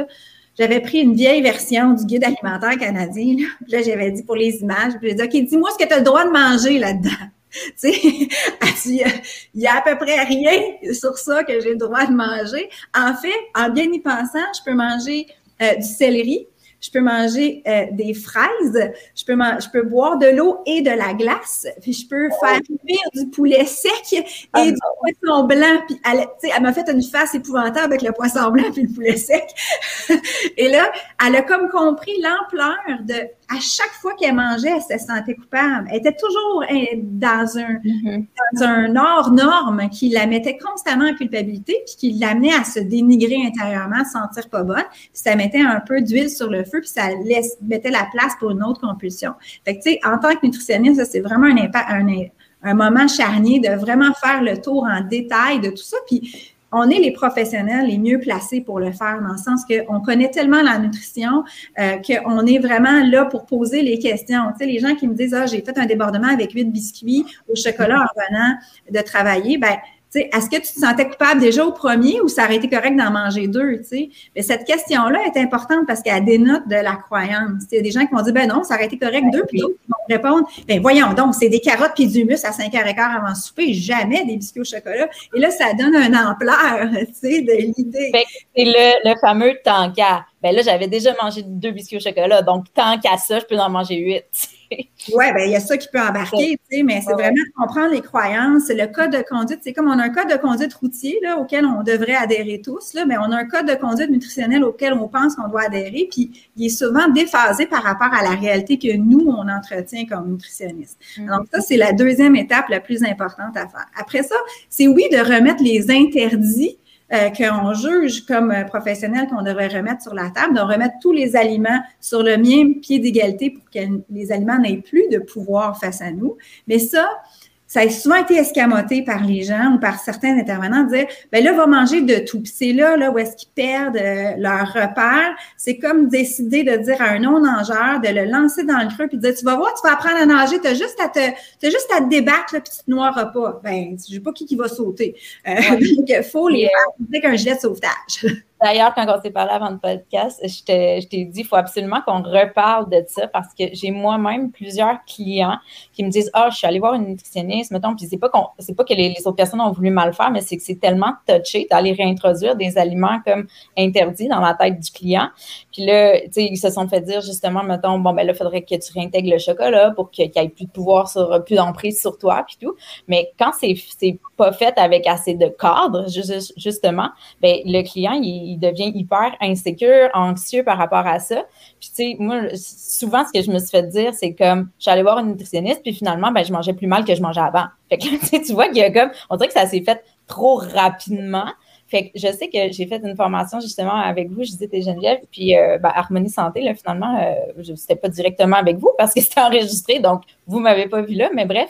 j'avais pris une vieille version du guide alimentaire canadien. Là, là j'avais dit pour les images, puis j'ai dit, OK, dis-moi ce que tu as le droit de manger là-dedans. [LAUGHS] Tu sais, il y a à peu près rien sur ça que j'ai le droit de manger. En fait, en bien y pensant, je peux manger euh, du céleri, je peux manger euh, des fraises, je peux, je peux boire de l'eau et de la glace, puis je peux faire cuire du poulet sec et ah du poisson blanc. Puis elle, elle m'a fait une face épouvantable avec le poisson blanc puis le poulet sec. [LAUGHS] et là, elle a comme compris l'ampleur de à chaque fois qu'elle mangeait, elle se sentait coupable. Elle était toujours hein, dans un, mm-hmm. dans un hors norme qui la mettait constamment en culpabilité, puis qui l'amenait à se dénigrer intérieurement, à se sentir pas bonne. Puis ça mettait un peu d'huile sur le feu, puis ça laisse, mettait la place pour une autre compulsion. Fait que, tu sais, en tant que nutritionniste, c'est vraiment un, impact, un, un moment charnier de vraiment faire le tour en détail de tout ça. Puis on est les professionnels les mieux placés pour le faire, dans le sens qu'on connaît tellement la nutrition euh, qu'on est vraiment là pour poser les questions. Tu sais, les gens qui me disent Ah, j'ai fait un débordement avec huit biscuits au chocolat en venant de travailler, ben est-ce que tu te sentais coupable déjà au premier ou ça aurait été correct d'en manger deux? Mais cette question-là est importante parce qu'elle dénote de la croyance. Il y a des gens qui vont dire, ben non, ça aurait été correct ben deux, puis d'autres vont répondre, ben voyons donc, c'est des carottes puis du humus à 5h15 avant souper, jamais des biscuits au chocolat. Et là, ça donne un ampleur, [LAUGHS] de l'idée. C'est le, le fameux qu'à. Ben là, j'avais déjà mangé deux biscuits au chocolat, donc tant qu'à ça, je peux en manger huit. oui, ben il y a ça qui peut embarquer, tu sais, mais c'est vraiment comprendre les croyances, le code de conduite. C'est comme on a un code de conduite routier là, auquel on devrait adhérer tous, là, mais on a un code de conduite nutritionnel auquel on pense qu'on doit adhérer, puis il est souvent déphasé par rapport à la réalité que nous, on entretient comme nutritionniste. Mm-hmm. Donc, ça, c'est la deuxième étape la plus importante à faire. Après ça, c'est oui de remettre les interdits euh, qu'on juge comme euh, professionnel qu'on devrait remettre sur la table, de remettre tous les aliments sur le même pied d'égalité pour que les aliments n'aient plus de pouvoir face à nous. Mais ça, ça a souvent été escamoté par les gens ou par certains intervenants de dire ben là, va manger de tout. Puis c'est là, là où est-ce qu'ils perdent euh, leur repère. C'est comme décider de dire à un non-nageur de le lancer dans le creux puis de dire Tu vas voir, tu vas apprendre à nager, tu as juste à te, as juste à te débattre, là, puis tu te noieras pas. Ben, je sais pas qui qui va sauter. Euh, [LAUGHS] donc, il faut les faire qu'un gilet de sauvetage. [LAUGHS] D'ailleurs, quand on s'est parlé avant le podcast, je t'ai dit qu'il faut absolument qu'on reparle de ça parce que j'ai moi-même plusieurs clients qui me disent Ah, oh, je suis allée voir une nutritionniste, mettons, puis c'est pas, pas que les, autres personnes ont voulu mal faire, mais c'est que c'est tellement touché d'aller réintroduire des aliments comme interdits dans la tête du client. Puis là, tu sais, ils se sont fait dire justement, mettons, bon, ben là, il faudrait que tu réintègres le chocolat pour qu'il n'y ait plus de pouvoir sur, plus d'emprise sur toi, puis tout. Mais quand c'est pas fait avec assez de cadre, justement, ben le client, il devient hyper insécure, anxieux par rapport à ça. Puis, tu sais, moi, souvent, ce que je me suis fait dire, c'est comme, j'allais voir une nutritionniste, puis finalement, ben, je mangeais plus mal que je mangeais avant. Fait que, [LAUGHS] tu vois qu'il y a comme, on dirait que ça s'est fait trop rapidement. Fait que je sais que j'ai fait une formation justement avec vous, Judith et Geneviève, puis euh, ben, Harmonie Santé, là, finalement, euh, n'étais pas directement avec vous parce que [LAUGHS] c'était enregistré, donc vous ne m'avez pas vu là, mais bref.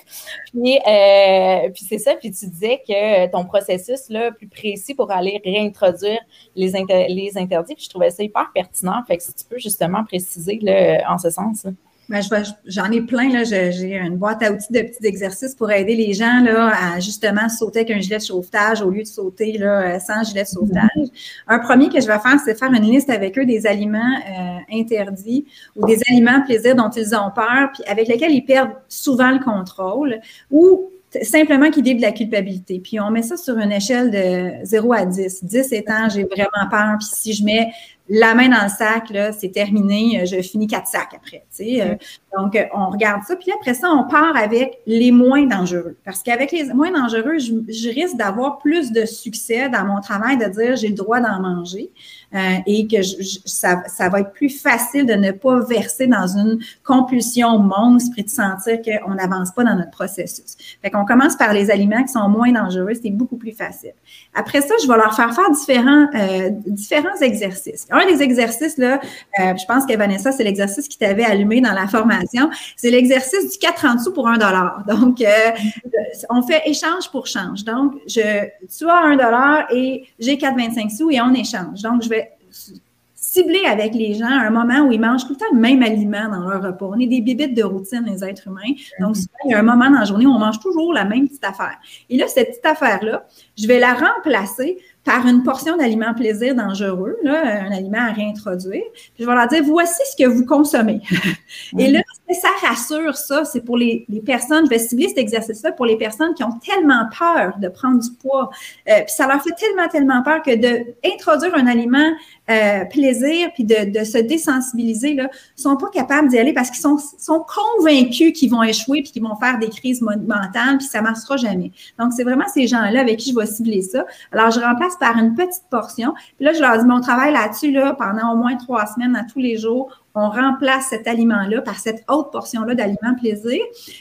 Puis, euh, c'est ça, puis tu disais que ton processus là, plus précis pour aller réintroduire les, les interdits, puis je trouvais ça hyper pertinent. Fait que si tu peux justement préciser là, en ce sens. Là. Ben, j'en ai plein. Là. J'ai une boîte à outils de petits exercices pour aider les gens là, à justement sauter avec un gilet de sauvetage au lieu de sauter là, sans gilet de sauvetage. Un premier que je vais faire, c'est faire une liste avec eux des aliments euh, interdits ou des aliments plaisir dont ils ont peur, puis avec lesquels ils perdent souvent le contrôle ou simplement qui vivent de la culpabilité. Puis on met ça sur une échelle de 0 à 10. 10 étant j'ai vraiment peur, puis si je mets la main dans le sac, là, c'est terminé, je finis quatre sacs après. Tu sais. Euh, donc, on regarde ça. Puis après ça, on part avec les moins dangereux. Parce qu'avec les moins dangereux, je, je risque d'avoir plus de succès dans mon travail de dire j'ai le droit d'en manger. Euh, et que ça, ça, va être plus facile de ne pas verser dans une compulsion monstre et de sentir qu'on n'avance pas dans notre processus. Fait qu'on commence par les aliments qui sont moins dangereux, c'est beaucoup plus facile. Après ça, je vais leur faire faire différents, euh, différents exercices. Un des exercices, là, euh, je pense que Vanessa, c'est l'exercice qui t'avait allumé dans la formation, c'est l'exercice du 4 en dessous pour un dollar. Donc, on fait échange pour change. Donc, je, tu as un dollar et j'ai 4,25 sous et on échange. Donc, je vais cibler avec les gens à un moment où ils mangent tout le temps le même aliment dans leur repas. On est des bibites de routine, les êtres humains. Donc, mhm. il y a un moment dans la journée où on mange toujours la même petite affaire. Et là, cette petite affaire-là, je vais la remplacer par une portion d'aliment plaisir dangereux, là, un aliment à réintroduire. Puis je vais leur dire, voici ce que vous consommez. [LAUGHS] Et là, ça rassure ça, c'est pour les, les, personnes, je vais cibler cet exercice-là pour les personnes qui ont tellement peur de prendre du poids. Euh, puis ça leur fait tellement, tellement peur que d'introduire un aliment euh, plaisir, puis de, de, se désensibiliser, là, sont pas capables d'y aller parce qu'ils sont, sont convaincus qu'ils vont échouer, puis qu'ils vont faire des crises mentales, puis ça marchera jamais. Donc, c'est vraiment ces gens-là avec qui je vais cibler ça. Alors, je remplace par une petite portion. Puis là, je leur dis, mon travail là-dessus, là, pendant au moins trois semaines, à tous les jours, on remplace cet aliment-là par cette autre portion-là d'aliment plaisir.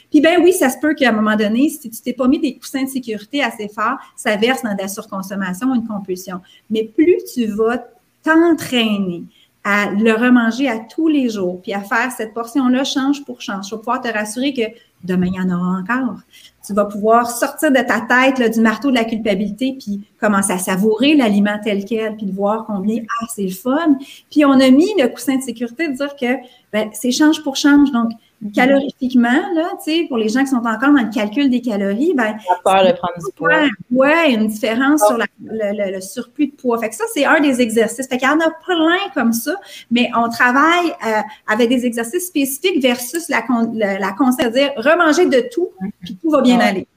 Puis ben oui, ça se peut qu'à un moment donné, si tu t'es pas mis des coussins de sécurité assez forts, ça verse dans de la surconsommation une compulsion. Mais plus tu vas t'entraîner à le remanger à tous les jours, puis à faire cette portion-là change pour change. Je vais pouvoir te rassurer que demain, il y en aura encore. Tu vas pouvoir sortir de ta tête du marteau de la culpabilité, puis commencer à savourer l'aliment tel quel, puis de voir combien, ah, c'est le fun. Puis on a mis le coussin de sécurité de dire que ben, c'est change pour change. Donc, calorifiquement, là, tu sais, pour les gens qui sont encore dans le calcul des calories, ben. peur de prendre du poids. Ouais, une différence sur le, surplus de poids. Fait que ça, c'est un des exercices. Fait qu'il y en a plein comme ça, mais on travaille euh, avec des exercices spécifiques versus la, la, la c'est-à-dire remanger de tout, puis tout va bien aller.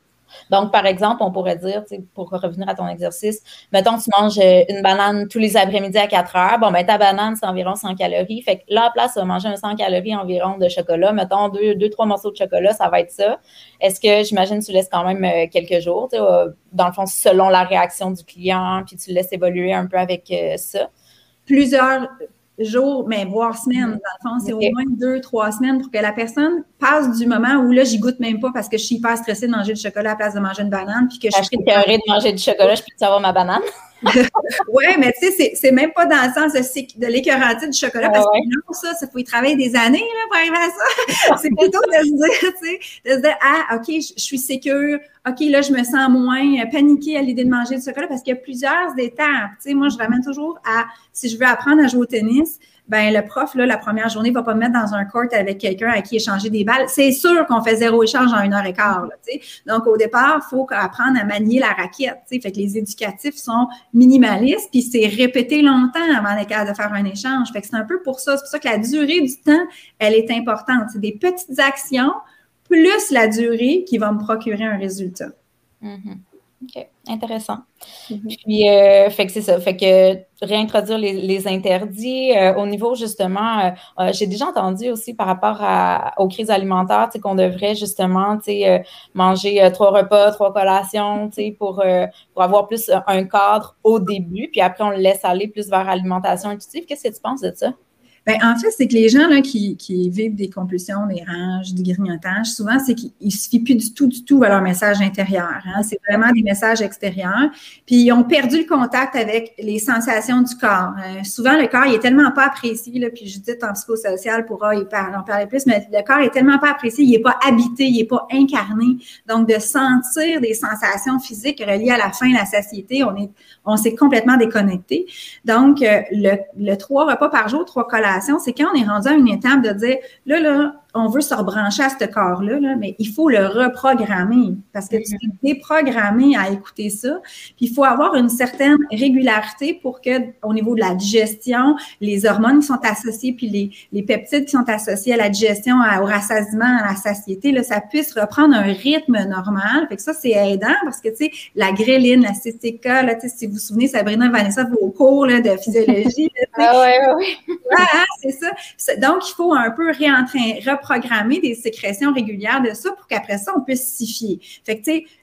Donc, par exemple, on pourrait dire, pour revenir à ton exercice, mettons, tu manges euh, une banane tous les après-midi à 4 heures. Bon, ben, ta banane, c'est environ 100 calories. Fait que là, à place, tu manger un 100 calories environ de chocolat. Mettons, deux, deux, trois morceaux de chocolat, ça va être ça. Est-ce que, j'imagine, tu laisses quand même euh, quelques jours, euh, dans le fond, selon la réaction du client, puis tu laisses évoluer un peu avec ça? Plusieurs, jours, mais voire semaines. Dans le fond, c'est au moins deux, trois semaines pour que la personne passe du moment où là, j'y goûte même pas parce que je suis hyper stressée de manger du chocolat à la place de manger une banane. Puis que je suis de manger du chocolat, je peux avoir ma banane? [LAUGHS] oui, mais tu sais, c'est même pas dans le sens de, de l'écœurantie du chocolat, parce que non, ça, ça faut y travailler des années là, pour arriver à ça. [LAUGHS] c'est plutôt de se dire, tu sais, de se dire, ah, OK, je, suis sécure, OK, là, je me sens moins paniquée à l'idée de manger du chocolat, parce qu'il y a plusieurs étapes. Tu sais, moi, je ramène toujours à, si je veux apprendre à jouer au tennis, ben le prof, là, la première journée, va pas me mettre dans un court avec quelqu'un à qui échanger des balles. C'est sûr qu'on fait zéro échange en une heure et quart. Là, Donc, au départ, il faut apprendre à manier la raquette. Fait que les éducatifs sont minimalistes, puis c'est répété longtemps avant d'être capable de faire un échange. Fait que c'est un peu pour ça. C'est pour ça que la durée du temps, elle est importante. C'est des petites actions plus la durée qui va me procurer un résultat. Mm-hmm. OK, intéressant. Mhm. Puis, euh, fait que c'est ça. Fait que réintroduire les, interdits euh, au niveau, justement, euh, j'ai déjà entendu aussi par rapport à, aux crises alimentaires, qu'on devrait justement, manger trois repas, trois collations, pour, pour avoir plus un cadre au début, puis après, on le laisse aller plus vers l'alimentation intuitive. Qu'est-ce que tu penses de ça? Ben, en fait, c'est que les gens là, qui, qui, vivent des compulsions, des ranges, du grignotage, souvent, c'est qu'il ne suffit plus du tout, du tout à leur message intérieur. Hein. C'est vraiment des messages extérieurs. Puis, ils ont perdu le contact avec les sensations du corps. Euh, souvent, le corps, il est tellement pas apprécié, là, puis Judith, en psychosocial, pourra y parler, en parler plus, mais le corps est tellement pas apprécié, il n'est pas habité, il n'est pas incarné. Donc, de sentir des sensations physiques reliées à la faim, la satiété, on est, on s'est complètement déconnecté. Donc, euh, le, le trois repas par jour, trois collations, c'est quand on est rendu à une étape de dire, là, là, on veut se rebrancher à ce corps-là, là, mais il faut le reprogrammer parce que tu es déprogrammé à écouter ça. Puis il faut avoir une certaine régularité pour que, au niveau de la digestion, les hormones qui sont associées, puis les, les peptides qui sont associés à la digestion, au rassasiement, à la satiété, là, ça puisse reprendre un rythme normal. Fait que ça, c'est aidant parce que, tu sais, la gréline, la CCK, là, si vous vous souvenez, Sabrina et Vanessa, vos cours là, de physiologie. ah ouais, ouais. ah, c'est ça. Donc, il faut un peu réentrer, programmer des sécrétions régulières de ça pour qu'après ça, on puisse s'y fier.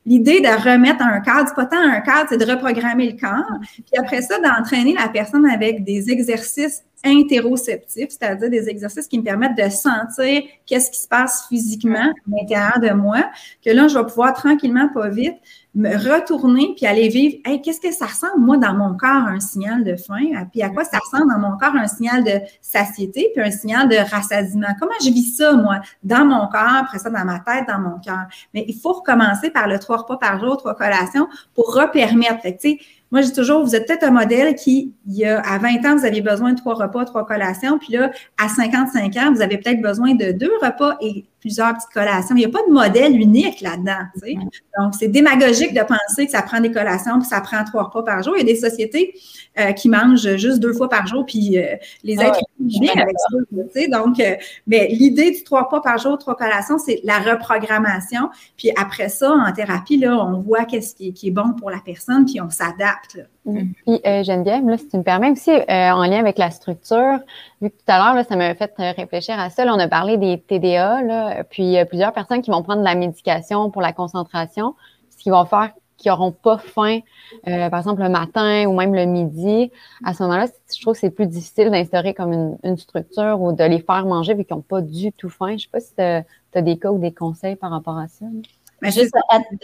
L'idée de remettre un cadre, pas tant un cadre, c'est de reprogrammer le corps. Puis après ça, d'entraîner la personne avec des exercices interoceptifs, c'est-à-dire des exercices qui me permettent de sentir qu'est-ce qui se passe physiquement à l'intérieur de moi, que là, je vais pouvoir tranquillement, pas vite, me retourner puis aller vivre, hey, qu'est-ce que ça ressemble, moi, dans mon corps, un signal de faim, ah, puis à quoi ça ressemble dans mon corps, un signal de satiété, puis un signal de rassasiement? Comment je vis ça, moi, dans mon corps, après ça, dans ma tête, dans mon cœur? Mais il faut recommencer par le trois repas par jour, trois collations, pour repermettre. Fait moi, je dis toujours, vous êtes peut-être un modèle qui, il y a, à 20 ans, vous aviez besoin de trois repas, trois collations, puis là, à 55 ans, vous avez peut-être besoin de deux repas et plusieurs petites collations. Il n'y a pas de modèle unique là-dedans. Tu sais. Donc, c'est démagogique de penser que ça prend des collations puis ça prend trois repas par jour. Il y a des sociétés euh, qui mangent juste deux fois par jour, puis euh, les êtres humains avec ça. Tu sais. Donc, euh, mais l'idée du trois repas par jour, trois collations, c'est la reprogrammation. Puis après ça, en thérapie, là, on voit qu'est-ce qui, qui, est bon pour la personne, puis on s'adapte. Mm. Puis Geneviève, là, si tu me permets aussi, en lien avec la structure, vu que tout à l'heure, ça m'a fait réfléchir à ça. Là, on a parlé des TDA, là, puis il y a plusieurs personnes qui vont prendre de la médication pour la concentration, ce qui vont faire qui n'auront pas faim, euh, par exemple le matin ou même le midi. À ce moment-là, je trouve que c'est plus difficile d'instaurer comme une, structure ou de les faire manger vu qu'ils n'ont pas du tout faim. Je ne sais pas si tu as, des cas ou des conseils par rapport à ça. Mais juste,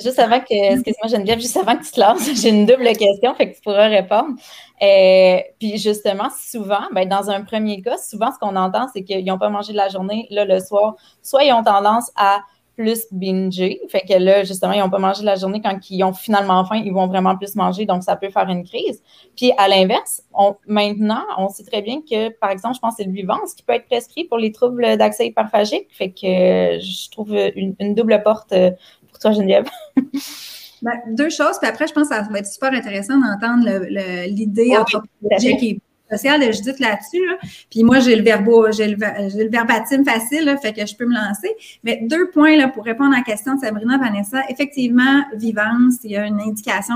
juste, avant que, excuse-moi Geneviève, juste avant que tu te lances, [LAUGHS] j'ai une double question, fait que tu pourras répondre. Euh, puis justement, souvent, ben, dans un premier cas, souvent ce qu'on entend, c'est qu'ils n'ont pas mangé de la journée, là, le soir, soit ils ont tendance à plus binger, fait que là, justement, ils n'ont pas mangé de la journée, quand ils ont finalement faim, ils vont vraiment plus manger, donc ça peut faire une crise. Puis à l'inverse, maintenant, on sait très bien que, par exemple, je pense que c'est le vivance qui peut être prescrit pour les troubles d'accès hyperphagique, fait que je trouve une, une double porte euh, toi, Geneviève? [LAUGHS] Ben, deux choses, puis après, je pense que ça va être super intéressant d'entendre l'idée anthropologique et sociale de Judith là-dessus. Puis moi, j'ai le verbo, j'ai le, le, verbatim facile, là, fait que je peux me lancer. Mais deux points là, pour répondre à la question de Sabrina Vanessa. Effectivement, Vivance, il y a une indication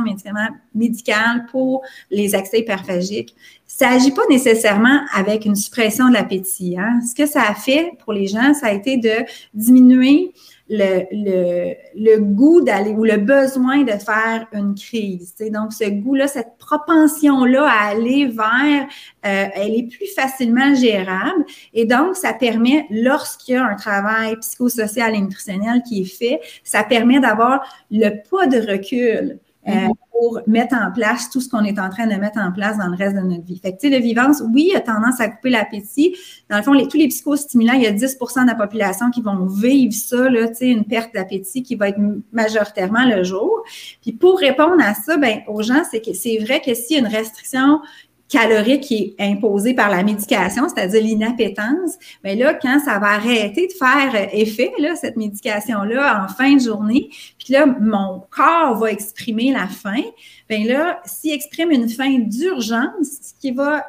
médicale pour les accès hyperphagiques. Ça n'agit pas nécessairement avec une suppression de l'appétit. Hein. Ce que ça a fait pour les gens, ça a été de diminuer le, le, le goût d'aller ou le besoin de faire une crise. Donc, ce goût-là, cette propension-là à aller vers, euh, elle est plus facilement gérable. Et donc, ça permet, lorsqu'il y a un travail psychosocial et nutritionnel qui est fait, ça permet d'avoir le pas de recul. Euh, mm-hmm pour mettre en place tout ce qu'on est en train de mettre en place dans le reste de notre vie. Fait que, tu sais, le vivance, oui, a tendance à couper l'appétit. Dans le fond, les, tous les psychostimulants, il y a 10 de la population qui vont vivre ça, là, tu sais, une perte d'appétit qui va être majoritairement le jour. Puis pour répondre à ça, ben, aux gens, c'est que c'est vrai que s'il y a une restriction calorique qui est imposée par la médication, c'est-à-dire l'inappétence, mais là, quand ça va arrêter de faire effet, là, cette médication-là, en fin de journée, puis là, mon corps va exprimer la faim, bien là, s'il exprime une faim d'urgence, ce qui va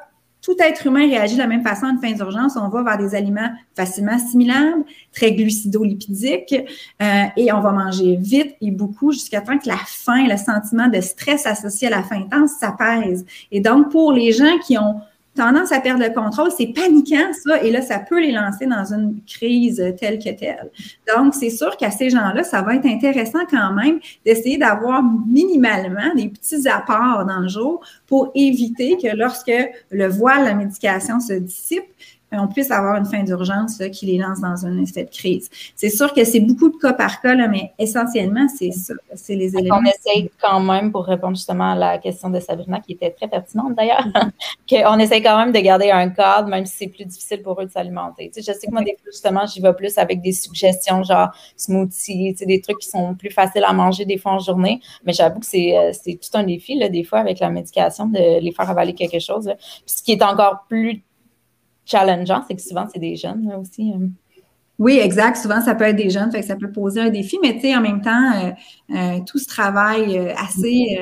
tout être humain réagit de la même façon à une fin d'urgence. On va vers des aliments facilement assimilables, très glucido-lipidiques, euh, et on va manger vite et beaucoup jusqu'à temps que la faim, le sentiment de stress associé à la faim intense s'apaise. Et donc, pour les gens qui ont tendance à perdre le contrôle, c'est paniquant, ça, et là, ça peut les lancer dans une crise telle que telle. Donc, c'est sûr qu'à ces gens-là, ça va être intéressant quand même d'essayer d'avoir minimalement des petits apports dans le jour pour éviter que lorsque le voile, la médication se dissipe, on puisse avoir une fin d'urgence qui les lance dans un effet de crise. C'est sûr que c'est beaucoup de cas par cas, là, mais essentiellement, c'est ça. C'est les éléments. On essaye quand même, pour répondre justement à la question de Sabrina, qui était très pertinente d'ailleurs, [LAUGHS] qu'on essaye quand même de garder un cadre, même si c'est plus difficile pour eux de s'alimenter. Tu sais, je sais que moi, des fois, justement, j'y vais plus avec des suggestions, genre smoothie, tu sais, des trucs qui sont plus faciles à manger des fois en journée, mais j'avoue que c'est, euh, tout un défi, là, des fois, avec la médication, de les faire avaler quelque chose. Puis ce qui est encore plus challengeant, c'est que souvent, c'est des jeunes aussi. Euh. Oui, exact. Souvent, ça peut être des jeunes, ça peut poser un défi, mais tu sais, en même temps, euh, euh, tout ce travail assez,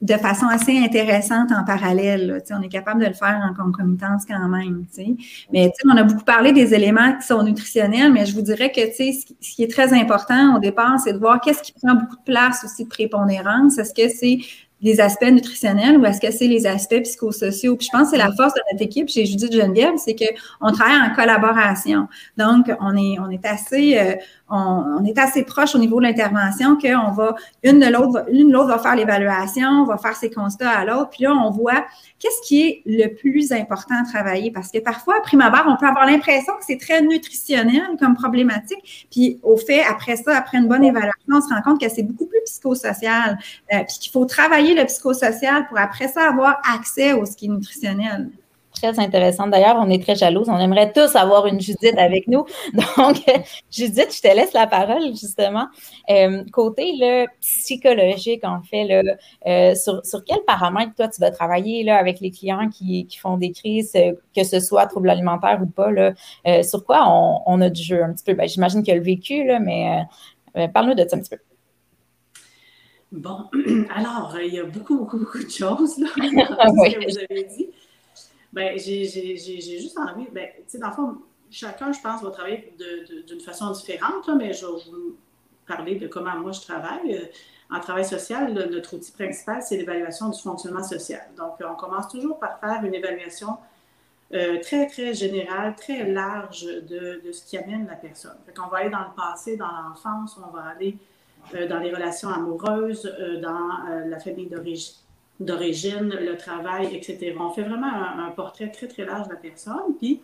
de façon assez intéressante en parallèle. sais, on est capable de le faire en concomitance quand même. sais. Mais on a beaucoup parlé des éléments qui sont nutritionnels, mais je vous dirais que ce qui est très important au départ, c'est de voir qu'est-ce qui prend beaucoup de place aussi de prépondérance. Est-ce que c'est les aspects nutritionnels ou est-ce que c'est les aspects psychosociaux? Puis je pense que c'est la force de notre équipe chez Judith Geneviève, c'est qu'on travaille en collaboration. Donc, on est, on est assez, euh, on, est assez proche au niveau de l'intervention qu'on va, une de l'autre, l'une l'autre va faire l'évaluation, on va faire ses constats à l'autre, puis là, on voit qu'est-ce qui est le plus important à travailler. Parce que parfois, à prime on peut avoir l'impression que c'est très nutritionnel comme problématique, puis au fait, après ça, après une bonne évaluation, on se rend compte que c'est beaucoup plus psychosocial, euh, puis qu'il faut travailler le psychosocial pour après ça avoir accès au ski nutritionnel très intéressante. D'ailleurs, on est très jalouses. On aimerait tous avoir une Judith avec nous. [LAUGHS] Donc, Judith, je te laisse la parole, justement. Euh, côté psychologique, en fait, là, euh, sur, sur quels paramètres, toi, tu vas travailler là, avec les clients qui, qui font des crises, euh, que ce soit troubles alimentaires ou pas? Là, sur quoi on, on, a du jeu un petit peu? Ben, J'imagine qu'il y a le vécu, là, mais parle-nous de ça un petit peu. Bon, [CLEARS THROAT] alors, il y a beaucoup, beaucoup, beaucoup de choses, là, [LAUGHS] ce que vous avez dit. Ben, j'ai juste envie, ben, tu sais, dans le fond, chacun, je pense, va travailler d'une façon différente, mais je vais vous parler de comment moi je travaille. Euh, en travail social, notre outil principal, c'est l'évaluation du fonctionnement social. Donc, on commence toujours par faire une évaluation euh, très, très générale, très large de, de, ce qui amène la personne. Fait qu'on va aller dans le passé, dans l'enfance, on va aller euh, dans les relations amoureuses, dans la famille d'origine d'origine, le travail, etc. On fait vraiment un, portrait très, très large de la personne. Puis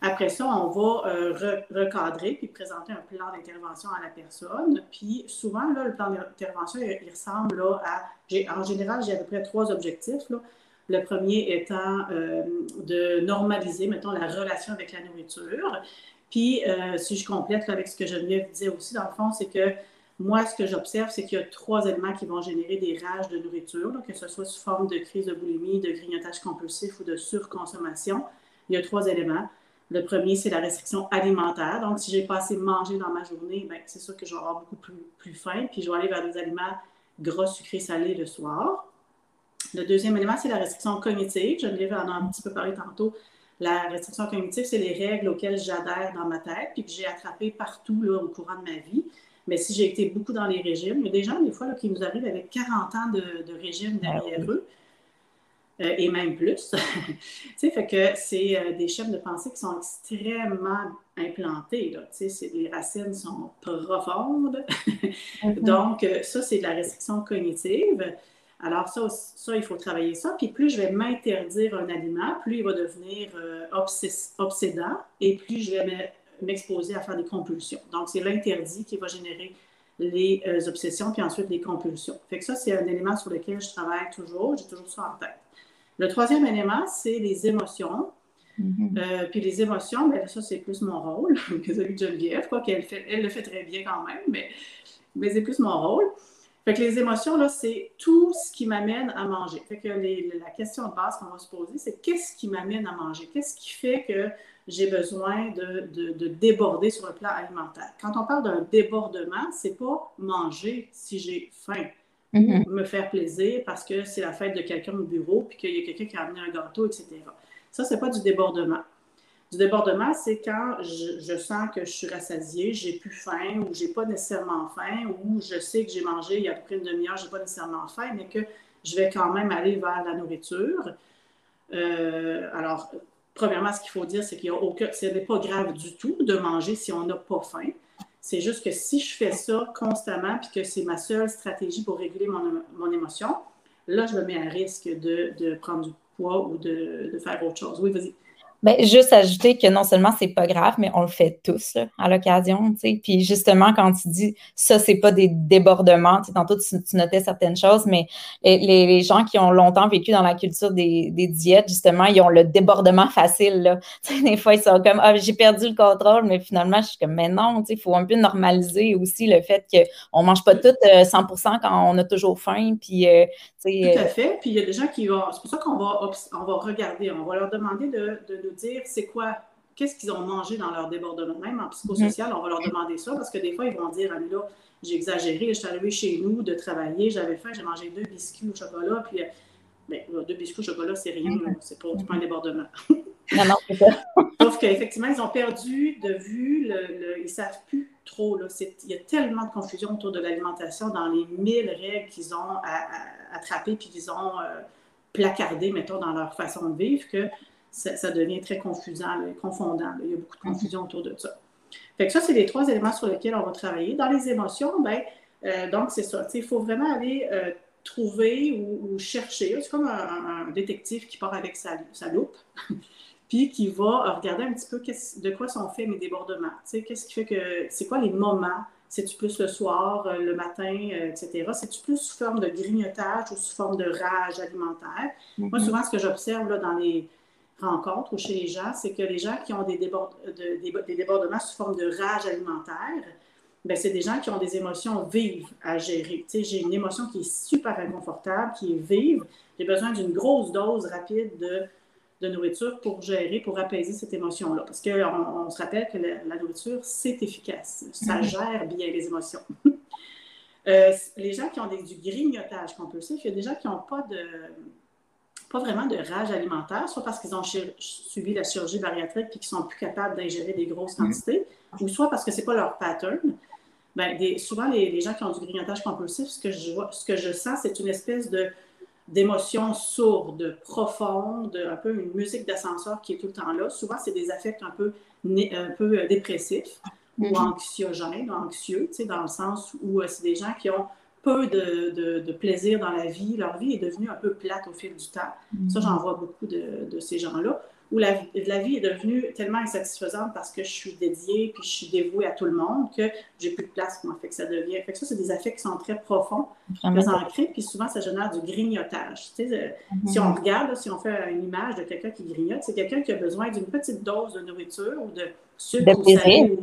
après ça, on va euh, recadrer puis présenter un plan d'intervention à la personne. Puis souvent, là, le plan d'intervention, il, ressemble là, à. En général, j'ai à peu près trois objectifs. Là. Le premier étant euh, de normaliser, mettons, la relation avec la nourriture. Puis, euh, si je complète avec ce que Geneviève disait aussi, dans le fond, c'est que moi, ce que j'observe, c'est qu'il y a trois éléments qui vont générer des rages de nourriture, que ce soit sous forme de crise de boulimie, de grignotage compulsif ou de surconsommation. Il y a trois éléments. Le premier, c'est la restriction alimentaire. Donc, si j'ai pas assez mangé dans ma journée, ben, c'est sûr que je vais avoir beaucoup plus, plus faim, puis je vais aller vers des aliments gras, sucrés, salés le soir. Le deuxième élément, c'est la restriction cognitive. Je l'ai en a un petit peu parlé tantôt. La restriction cognitive, c'est les règles auxquelles j'adhère dans ma tête, puis que j'ai attrapé partout au courant de ma vie. Mais si j'ai été beaucoup dans les régimes, il y a des gens, des fois, qui nous arrivent avec 40 ans de, de régime ah derrière eux, euh, et même plus. [LAUGHS] tu sais, fait que c'est euh, des chaînes de pensée qui sont extrêmement implantées. Là. Tu sais, les racines sont profondes. Mm-hmm. [LAUGHS] Donc, euh, ça, c'est de la restriction cognitive. Alors, ça, ça, il faut travailler ça. Puis plus je vais m'interdire un aliment, plus il va devenir obsédant et plus je vais m'exposer à faire des compulsions. Donc, c'est l'interdit qui va générer les euh, obsessions, puis ensuite les compulsions. Fait que ça, c'est un élément sur lequel je travaille toujours. J'ai toujours ça en tête. Le troisième élément, c'est les émotions. Mm-hmm. Euh, puis les émotions, bien, ça, c'est plus mon rôle [LAUGHS] que celui de Geneviève, quoi qu'elle elle le fait très bien quand même, mais, mais c'est plus mon rôle. Fait que les émotions, là, c'est tout ce qui m'amène à manger. Fait que la question de base qu'on va se poser, c'est qu'est-ce qui m'amène à manger? Qu'est-ce qui fait que j'ai besoin de, déborder sur le plan alimentaire. Quand on parle d'un débordement, c'est pas manger si j'ai faim, mm-hmm. me faire plaisir parce que c'est la fête de quelqu'un au bureau puis qu'il y a quelqu'un qui a amené un gâteau, etc. Ça, c'est pas du débordement. Du débordement, c'est quand je, sens que je suis rassasiée, j'ai plus faim ou j'ai pas nécessairement faim ou je sais que j'ai mangé il y a à peu près une demi-heure, j'ai pas nécessairement faim, mais que je vais quand même aller vers la nourriture. Euh, alors, premièrement, ce qu'il faut dire, c'est qu'il y a aucun, ce n'est pas grave du tout de manger si on n'a pas faim. C'est juste que si je fais ça constamment, puis que c'est ma seule stratégie pour réguler mon, mon, émotion, là, je me mets à risque de, prendre du poids ou de, de, faire autre chose. Oui, vas-y. Ben, juste ajouter que non seulement c'est pas grave, mais on le fait tous à l'occasion, tu sais. Puis justement, quand tu dis ça, c'est pas des débordements, tu tantôt tu, notais certaines choses, mais les, les, gens qui ont longtemps vécu dans la culture des, des, diètes, justement, ils ont le débordement facile, là. [LAUGHS] Tu des fois, ils sont comme, ah, j'ai perdu le contrôle, mais finalement, je suis comme, mais non, tu sais, il faut un peu normaliser aussi le fait qu'on mange pas tout 100% quand on a toujours faim, puis, euh, tu. Tout à fait. Puis il y a des gens qui vont, c'est pour ça qu'on va, on va regarder, on va leur demander de, de dire c'est quoi, qu'est-ce qu'ils ont mangé dans leur débordement. Même en psychosocial, mhm. on va leur demander ça parce que des fois, ils vont dire, ah, là, j'ai exagéré, je suis arrivée chez nous de travailler, j'avais faim, j'ai mangé deux biscuits au chocolat, puis euh, ben, deux biscuits au chocolat, c'est rien, mhm. c'est pas, pas un débordement. non, non, c'est ça. [LAUGHS] Sauf qu'effectivement, ils ont perdu de vue, le, ils ne savent plus trop. Là, il y a tellement de confusion autour de l'alimentation dans les mille règles qu'ils ont attrapées puis qu'ils ont euh, placardées, mettons, dans leur façon de vivre que ça, devient très confusant, confondant. Il y a beaucoup de mhm. confusion autour de ça. Fait que ça, c'est les trois éléments sur lesquels on va travailler. Dans les émotions, ben, euh, donc c'est ça. Il faut vraiment aller euh, trouver ou, chercher. C'est comme un, détective qui part avec sa, loupe, [LAUGHS] puis qui va regarder un petit peu de quoi sont faits mes débordements. Qu'est-ce qui fait que. C'est quoi les moments? C'est-tu plus le soir, euh, le matin, etc. C'est-tu plus sous forme de grignotage ou sous forme de rage alimentaire? Moi, mhm. souvent, ce que j'observe dans les rencontre ou chez les gens, c'est que les gens qui ont des, des, débordements sous forme de rage alimentaire, ben, c'est des gens qui ont des émotions vives à gérer. Tu sais, j'ai une émotion qui est super inconfortable, qui est vive. J'ai besoin d'une grosse dose rapide de, de, nourriture pour gérer, pour apaiser cette émotion-là. Parce qu'on on se rappelle que la, nourriture, c'est efficace. Ça mm-hmm. gère bien les émotions. [LAUGHS] Euh, les gens qui ont des, du grignotage compulsif, il y a des gens qui n'ont pas de pas vraiment de rage alimentaire, soit parce qu'ils ont subi la chirurgie bariatrique et qu'ils sont plus capables d'ingérer des grosses mm. quantités, ou soit parce que c'est pas leur pattern. Ben, souvent, les, gens qui ont du grignotage compulsif, ce que je, vois, ce que je sens, c'est une espèce de d'émotions sourdes, profondes, un peu une musique d'ascenseur qui est tout le temps là. Souvent, c'est des affects un peu, un peu euh, dépressifs ou mm-hmm. anxiogènes, anxieux, dans le sens où euh, c'est des gens qui ont peu de, plaisir dans la vie. Leur vie est devenue un peu plate au fil du temps. Ça, j'en vois beaucoup de, ces gens-là où la, la, vie est devenue tellement insatisfaisante parce que je suis dédiée puis je suis dévouée à tout le monde que j'ai plus de place moi. Fait que ça devient. Fait que ça, c'est des affects qui sont très profonds, très ancrés, puis souvent ça génère du grignotage. Tu sais, euh, Si on regarde, si on fait une image de quelqu'un qui grignote, c'est quelqu'un qui a besoin d'une petite dose de nourriture ou de sucre ou salé,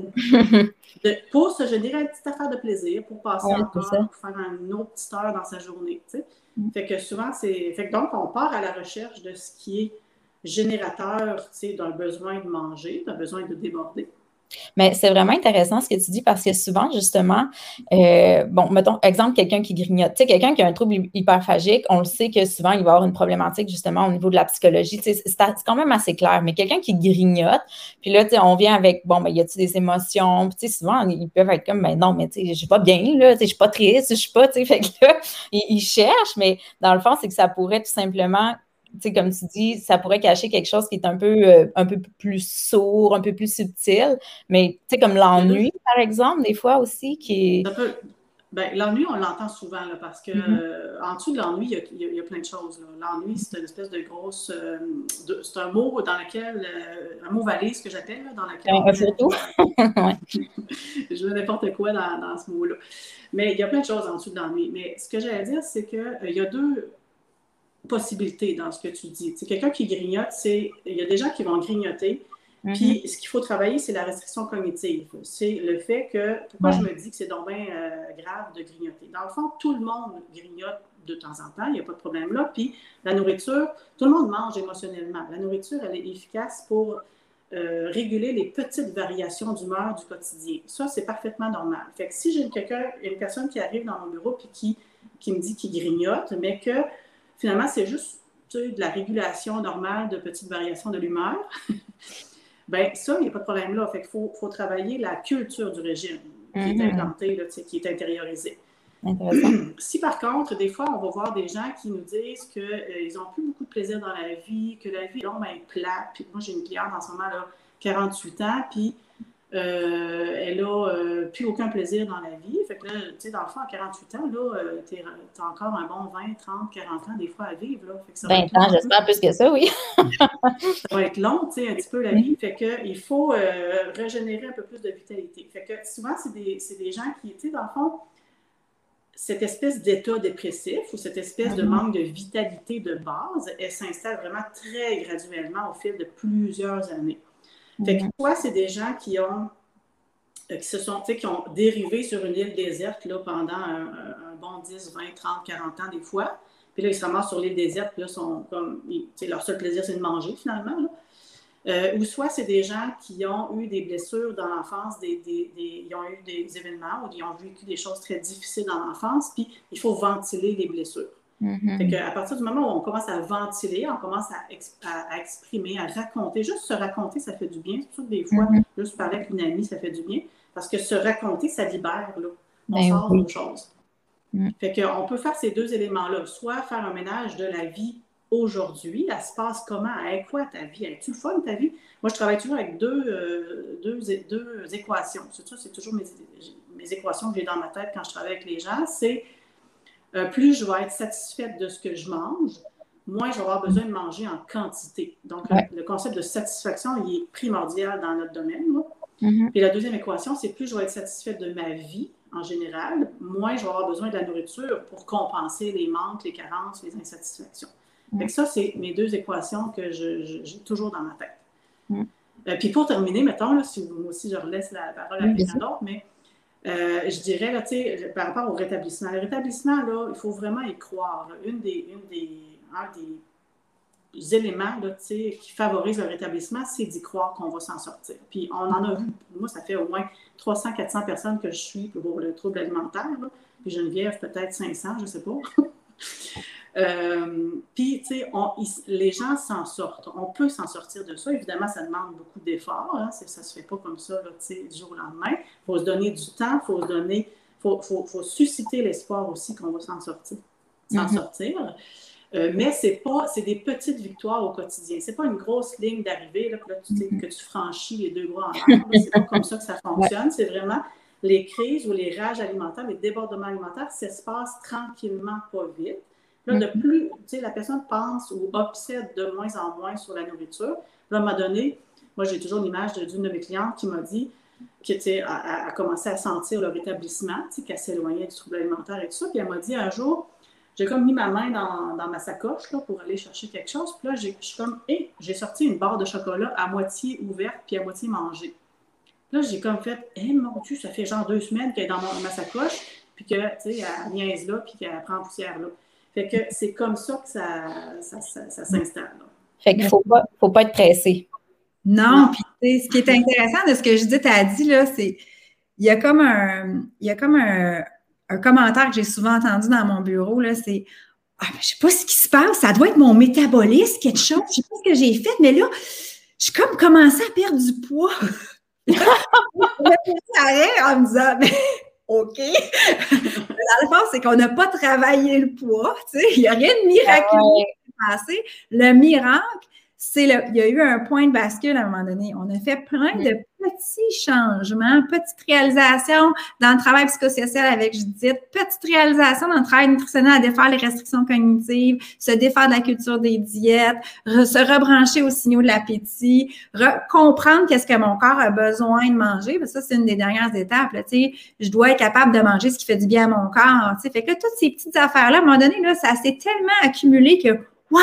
pour se générer une petite affaire de plaisir, pour passer encore, pour faire une autre petite heure dans sa journée. Tu sais. Mm. Fait que souvent, c'est. Fait que donc, on part à la recherche de ce qui est générateur d'un besoin de manger, d'un besoin de déborder. Mais c'est vraiment intéressant ce que tu dis parce que souvent, justement, euh, bon, mettons, exemple, quelqu'un qui grignote, tu sais, quelqu'un qui a un trouble hyperphagique, on le sait que souvent, il va avoir une problématique justement au niveau de la psychologie, c'est quand même assez clair, mais quelqu'un qui grignote, puis là, tu sais, on vient avec, bon, ben, y a-t-il des émotions, tu sais, souvent, ils peuvent être comme, ben non, mais tu sais, je suis pas bien, là, tu sais, je suis pas triste, je suis pas, tu sais, [LAUGHS] fait que là, ils cherchent, mais dans le fond, c'est que ça pourrait tout simplement comme tu dis, ça pourrait cacher quelque chose qui est un peu, euh, un peu plus sourd, un peu plus subtil. Mais tu sais, comme l'ennui, par exemple, des fois aussi, qui est. Ben, l'ennui, on l'entend souvent là, parce que mm-hmm. euh, en dessous de l'ennui, il, y, a plein de choses. L'ennui, c'est une espèce de grosse. Euh, c'est un mot dans lequel. un mot valise que j'appelle, dans lequel. Un photo. [LAUGHS] Je veux n'importe quoi dans, dans ce mot-là. Mais il y a plein de choses en dessous de l'ennui. Mais ce que j'allais dire, c'est qu'il il y a deux possibilités dans ce que tu dis. C'est quelqu'un qui grignote, c'est il y a des gens qui vont grignoter. Mm-hmm. Puis ce qu'il faut travailler, c'est la restriction cognitive. C'est le fait que pourquoi je me dis que c'est donc bien euh, grave de grignoter? Dans le fond, tout le monde grignote de temps en temps, il n'y a pas de problème là. Puis la nourriture, tout le monde mange émotionnellement. La nourriture, elle est efficace pour euh, réguler les petites variations d'humeur du quotidien. Ça, c'est parfaitement normal. Fait que si j'ai quelqu'un, une personne qui arrive dans mon bureau puis qui, qui me dit qu'il grignote, mais que finalement, c'est juste de la régulation normale de petites variations de l'humeur. [LAUGHS] ben ça, il n'y a pas de problème là. Fait qu'il faut, faut, travailler la culture du régime qui est mm-hmm. implantée, qui est intériorisée. [CLEARS THROAT] Si par contre, des fois, on va voir des gens qui nous disent qu'ils euh, n'ont plus beaucoup de plaisir dans la vie, que la vie est longue, ben, plate. Puis moi, j'ai une cliente en ce moment, là, 48 ans, puis euh, elle a euh, plus aucun plaisir dans la vie. Fait que là, tu sais, dans le fond, à 48 ans, là, euh, tu as encore un bon 20, 30, 40 ans des fois à vivre. Là. Fait que ça 20 ans, j'espère plus que ça, oui. [LAUGHS] ça va être long, tu sais, un petit peu la vie. Fait que il faut régénérer un peu plus de vitalité. Fait que souvent, c'est des, des, gens qui, tu sais, dans le fond, cette espèce d'état dépressif ou cette espèce de mm-hmm. manque de vitalité de base, elle s'installe vraiment très graduellement au fil de plusieurs années. Fait que toi, c'est des gens qui ont euh, qui se sont, qui ont dérivé sur une île déserte là, pendant un, bon 10, 20, 30, 40 ans des fois. Puis là, ils se ramassent sur l'île déserte, puis là, sont comme, leur seul plaisir, c'est de manger finalement. Euh, ou soit c'est des gens qui ont eu des blessures dans l'enfance, des, ils ont eu des événements ou ils ont vécu des choses très difficiles dans l'enfance, puis il faut ventiler les blessures. Mm-hmm. à partir du moment où on commence à ventiler, on commence à, exprimer, à raconter, juste se raconter, ça fait du bien. C'est sûr que des fois, mm-hmm. juste parler avec une amie, ça fait du bien. Parce que se raconter, ça libère, là. On ben sort d'autres choses. Mm. Fait qu'on peut faire ces deux éléments-là. Soit faire un ménage de la vie aujourd'hui, elle se passe comment, avec quoi ta vie? Es-tu le fun ta vie? Moi, je travaille toujours avec deux, euh, deux, deux équations. C'est ça, c'est toujours mes, mes, équations que j'ai dans ma tête quand je travaille avec les gens. C'est euh, plus je vais être satisfaite de ce que je mange, moins je vais avoir besoin de manger en quantité. Donc, le, concept de satisfaction, il est primordial dans notre domaine. Mm-hmm. Et la deuxième équation, c'est plus je vais être satisfaite de ma vie en général, moins je vais avoir besoin de la nourriture pour compenser les manques, les carences, les insatisfactions. Mm. ça, c'est mes deux équations que j'ai toujours dans ma tête. Mm. Euh, puis pour terminer, mettons, là, si moi aussi je relaisse la parole à quelqu'un d'autre, mais euh, je dirais, là, par rapport au rétablissement. Le rétablissement, là, il faut vraiment y croire. Une des, une des, un des éléments là, qui favorisent le rétablissement, c'est d'y croire qu'on va s'en sortir. Puis on en a vu, moi, ça fait au moins 300-400 personnes que je suis pour le trouble alimentaire. Là. Puis Geneviève, peut-être 500, je ne sais pas. Euh, puis, tu sais, les gens s'en sortent. On peut s'en sortir de ça. Évidemment, ça demande beaucoup d'efforts. Hein. Ça ne se fait pas comme ça, tu sais, du jour au lendemain. Il faut se donner du temps, il faut se donner, faut, faut, faut susciter l'espoir aussi qu'on va s'en sortir. S'en mm-hmm. sortir. Euh, mais c'est pas, c'est des petites victoires au quotidien. C'est pas une grosse ligne d'arrivée là, que, tu, mm-hmm. que tu franchis les deux bras en l'air. C'est pas comme ça que ça fonctionne. C'est vraiment les crises ou les rages alimentaires, les débordements alimentaires, ça se passe tranquillement, pas vite. Là, de mm-hmm. plus, tu sais, la personne pense ou obsède de moins en moins sur la nourriture. Là, à un moment donné, moi, j'ai toujours l'image d'une de mes clientes qui m'a dit qu'elle a, a, commencé à sentir le rétablissement, qu'elle s'éloignait du trouble alimentaire et tout ça. Puis elle m'a dit un jour, j'ai comme mis ma main dans, dans ma sacoche là, pour aller chercher quelque chose. Puis là, je suis comme, hé, j'ai sorti une barre de chocolat à moitié ouverte puis à moitié mangée. Là, j'ai comme fait, hé, mon Dieu, ça fait genre deux semaines qu'elle est dans ma sacoche, puis que, tu sais, elle niaise là, puis qu'elle prend poussière là. Fait que c'est comme ça que ça, ça, ça, s'installe. Fait qu'il ne faut pas, faut pas être pressé. Non, puis ce qui est intéressant de ce que Judith a dit, là, c'est il y a comme un, il y a comme un, un commentaire que j'ai souvent entendu dans mon bureau, là, c'est ah, ben, je sais pas ce qui se passe, ça doit être mon métabolisme, quelque chose, je sais pas ce que j'ai fait, mais là, j'ai comme commencé à perdre du poids. [LAUGHS] je me en me disant, mais OK? [LAUGHS] Dans le fond, c'est qu'on n'a pas travaillé le poids. Tu sais, il n'y a rien de miraculeux qui s'est passé. Le miracle, c'est le, il y a eu un point de bascule à un moment donné. On a fait plein de petits changements, petites réalisations dans le travail psychosocial avec Judith, petites réalisations dans le travail nutritionnel à défaire les restrictions cognitives, se défaire de la culture des diètes, se rebrancher aux signaux de l'appétit, comprendre qu'est-ce que mon corps a besoin de manger. Parce que ça, c'est une des dernières étapes. Là, je dois être capable de manger ce qui fait du bien à mon corps. Fait que toutes ces petites affaires-là, à un moment donné, là, ça s'est tellement accumulé que, waouh!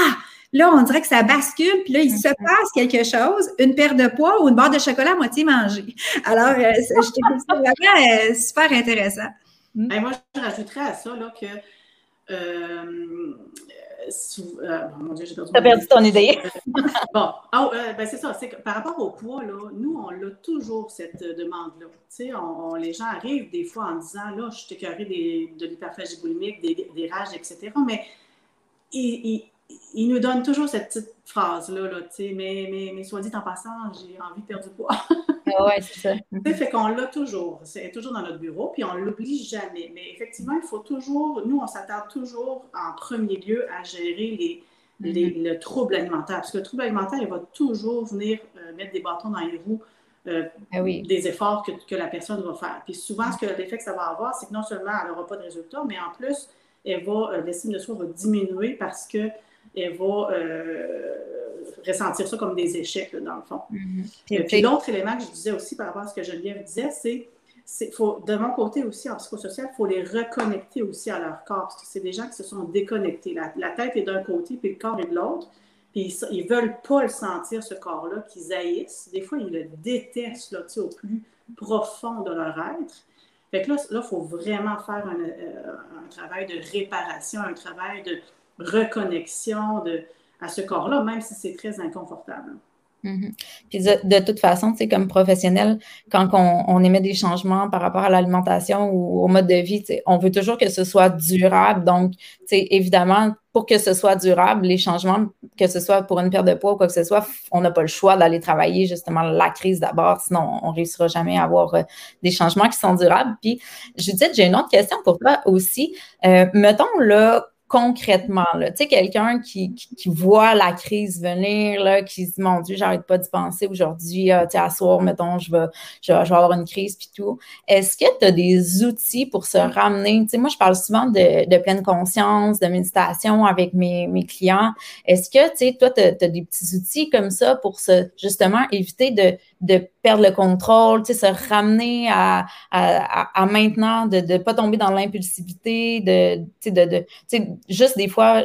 Là, on dirait que ça bascule, puis là, il se passe quelque chose, une paire de poids ou une barre de chocolat à moitié mangée. Alors, euh, je trouve ça vraiment euh, super intéressant. Mm. moi, je rajouterais à ça là, que. Euh, mon Dieu, j'ai perdu. Tu as perdu ton idée. [LAUGHS] bon, oh, ben, c'est ça. C'est que par rapport au poids, là, nous, on a toujours cette demande-là. Tu sais, on, les gens arrivent des fois en disant là, je suis écœurée de l'hyperphagie boulimique, des, des, rages, etc. Mais ils, il nous donne toujours cette petite phrase-là, là, mais, mais, mais soit dit en passant, j'ai envie de perdre du poids. ah ouais, c'est ça. [LAUGHS] fait qu'on l'a toujours. C'est toujours dans notre bureau, puis on ne l'oublie jamais. Mais effectivement, il faut toujours, nous, on s'attarde toujours en premier lieu à gérer les, les, mm-hmm. le trouble alimentaire. Parce que le trouble alimentaire, il va toujours venir euh, mettre des bâtons dans les roues ah des efforts que, que, la personne va faire. Puis souvent, ce que l'effet que ça va avoir, c'est que non seulement elle n'aura pas de résultat, mais en plus, elle va, l'estime de soi va diminuer parce que elle va ressentir ça comme des échecs, dans le fond. Mm-hmm. Puis, l'autre élément que je disais aussi par rapport à ce que Geneviève disait, c'est faut, de mon côté aussi, en psychosocial, il faut les reconnecter aussi à leur corps, parce que c'est des gens qui se sont déconnectés. La, tête est d'un côté, puis le corps est de l'autre. Puis ils ne veulent pas le sentir, ce corps-là, qu'ils haïssent. Des fois, ils le détestent là, au plus profond de leur être. Fait que là, il faut vraiment faire un, euh, un, travail de réparation, un travail de reconnexion de, à ce corps-là, même si c'est très inconfortable. Mhm. Puis de, toute façon, tu sais, comme professionnel, quand on, émet des changements par rapport à l'alimentation ou au mode de vie, tu sais, on veut toujours que ce soit durable. Donc, tu sais, évidemment, pour que ce soit durable, les changements, que ce soit pour une perte de poids ou quoi que ce soit, on n'a pas le choix d'aller travailler justement la crise d'abord, sinon on ne réussira jamais à avoir euh, des changements qui sont durables. Puis, Judith, j'ai une autre question pour toi aussi. Euh, mettons là, concrètement. Tu sais, quelqu'un qui, qui, voit la crise venir, là, qui se dit, mon Dieu, j'arrête pas d'y penser aujourd'hui, euh, tu sais, à soir, mettons, je vais, je, vais, avoir une crise, puis tout. Est-ce que tu as des outils pour se ramener? Tu sais, moi, je parle souvent de, de pleine conscience, de méditation avec mes, mes clients. Est-ce que, tu sais, toi, tu as, des petits outils comme ça pour se, justement, éviter de, de perdre le contrôle, tu sais, se ramener à, à, maintenant, de ne pas tomber dans l'impulsivité, de, tu sais, de, de tu sais, juste des fois,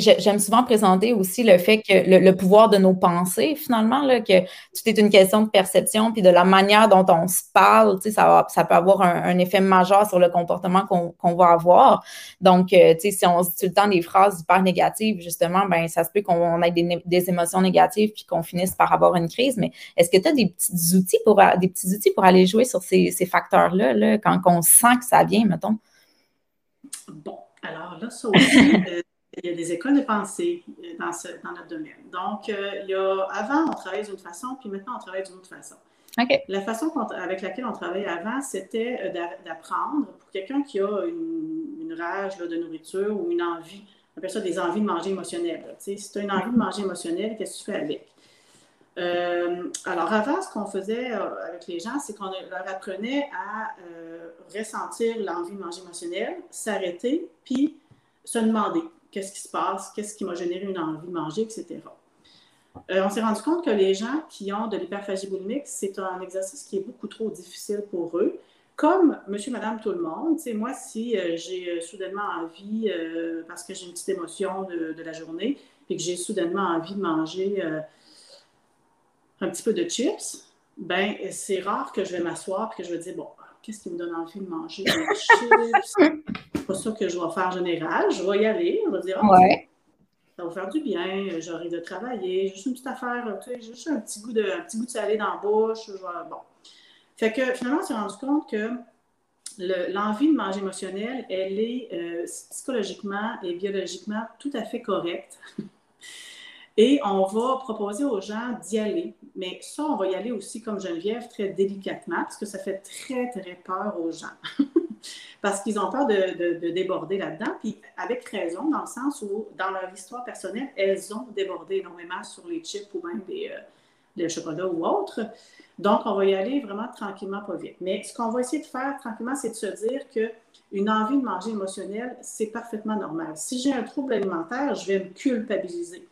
j'aime souvent présenter aussi le fait que le, pouvoir de nos pensées, finalement, là, que tout est une question de perception, puis de la manière dont on se parle, ça, ça peut avoir un, effet majeur sur le comportement qu'on va avoir. Donc, euh, si on se dit tout le temps des phrases hyper négatives, justement, ben ça se peut qu'on ait des, émotions négatives puis qu'on finisse par avoir une crise. Mais est-ce que tu as des petits outils pour des petits outils pour aller jouer sur ces, facteurs-là, là, quand on sent que ça vient, mettons? Bon, alors là, ça aussi, euh, il y a des écoles de pensée euh, dans, ce, dans notre domaine. Donc, euh, il y a, avant, on travaillait d'une façon, puis maintenant, on travaille d'une autre façon. La façon avec laquelle on travaillait avant, c'était euh, d'apprendre pour quelqu'un qui a une, rage de nourriture ou une envie, on appelle ça des envies de manger émotionnelles. Si tu as une envie de manger émotionnelle, qu'est-ce que tu fais avec? alors, avant, ce qu'on faisait avec les gens, c'est qu'on leur apprenait à ressentir l'envie de manger émotionnelle, s'arrêter, puis se demander qu'est-ce qui se passe, qu'est-ce qui m'a généré une envie de manger, etc. Euh, on s'est rendu compte que les gens qui ont de l'hyperphagie boulimique, c'est un exercice qui est beaucoup trop difficile pour eux. Comme monsieur, madame, tout le monde, moi, si euh, j'ai euh, soudainement envie, parce que j'ai une petite émotion de, la journée, et que j'ai soudainement envie de manger un petit peu de chips, ben c'est rare que je vais m'asseoir et que je vais dire, bon, qu'est-ce qui me donne envie de manger? Des chips? C'est pas ça que je vais faire en général. Je vais y aller. On va dire, ah, ça va faire du bien. J'arrive de travailler. Juste une petite affaire, tu sais, juste un petit goût de, un petit goût de salé dans la bouche. bon. Fait que finalement, on s'est rendu compte que l'envie de manger émotionnelle, elle est euh, psychologiquement et biologiquement tout à fait correcte. Et on va proposer aux gens d'y aller. Mais ça, on va y aller aussi comme Geneviève, très délicatement, parce que ça fait très, très peur aux gens. [LAUGHS] parce qu'ils ont peur de, déborder là-dedans. Puis avec raison, dans le sens où, dans leur histoire personnelle, elles ont débordé énormément sur les chips ou même des, euh, chocolat ou autres. Donc, on va y aller vraiment tranquillement, pas vite. Mais ce qu'on va essayer de faire tranquillement, c'est de se dire que une envie de manger émotionnelle, c'est parfaitement normal. Si j'ai un trouble alimentaire, je vais me culpabiliser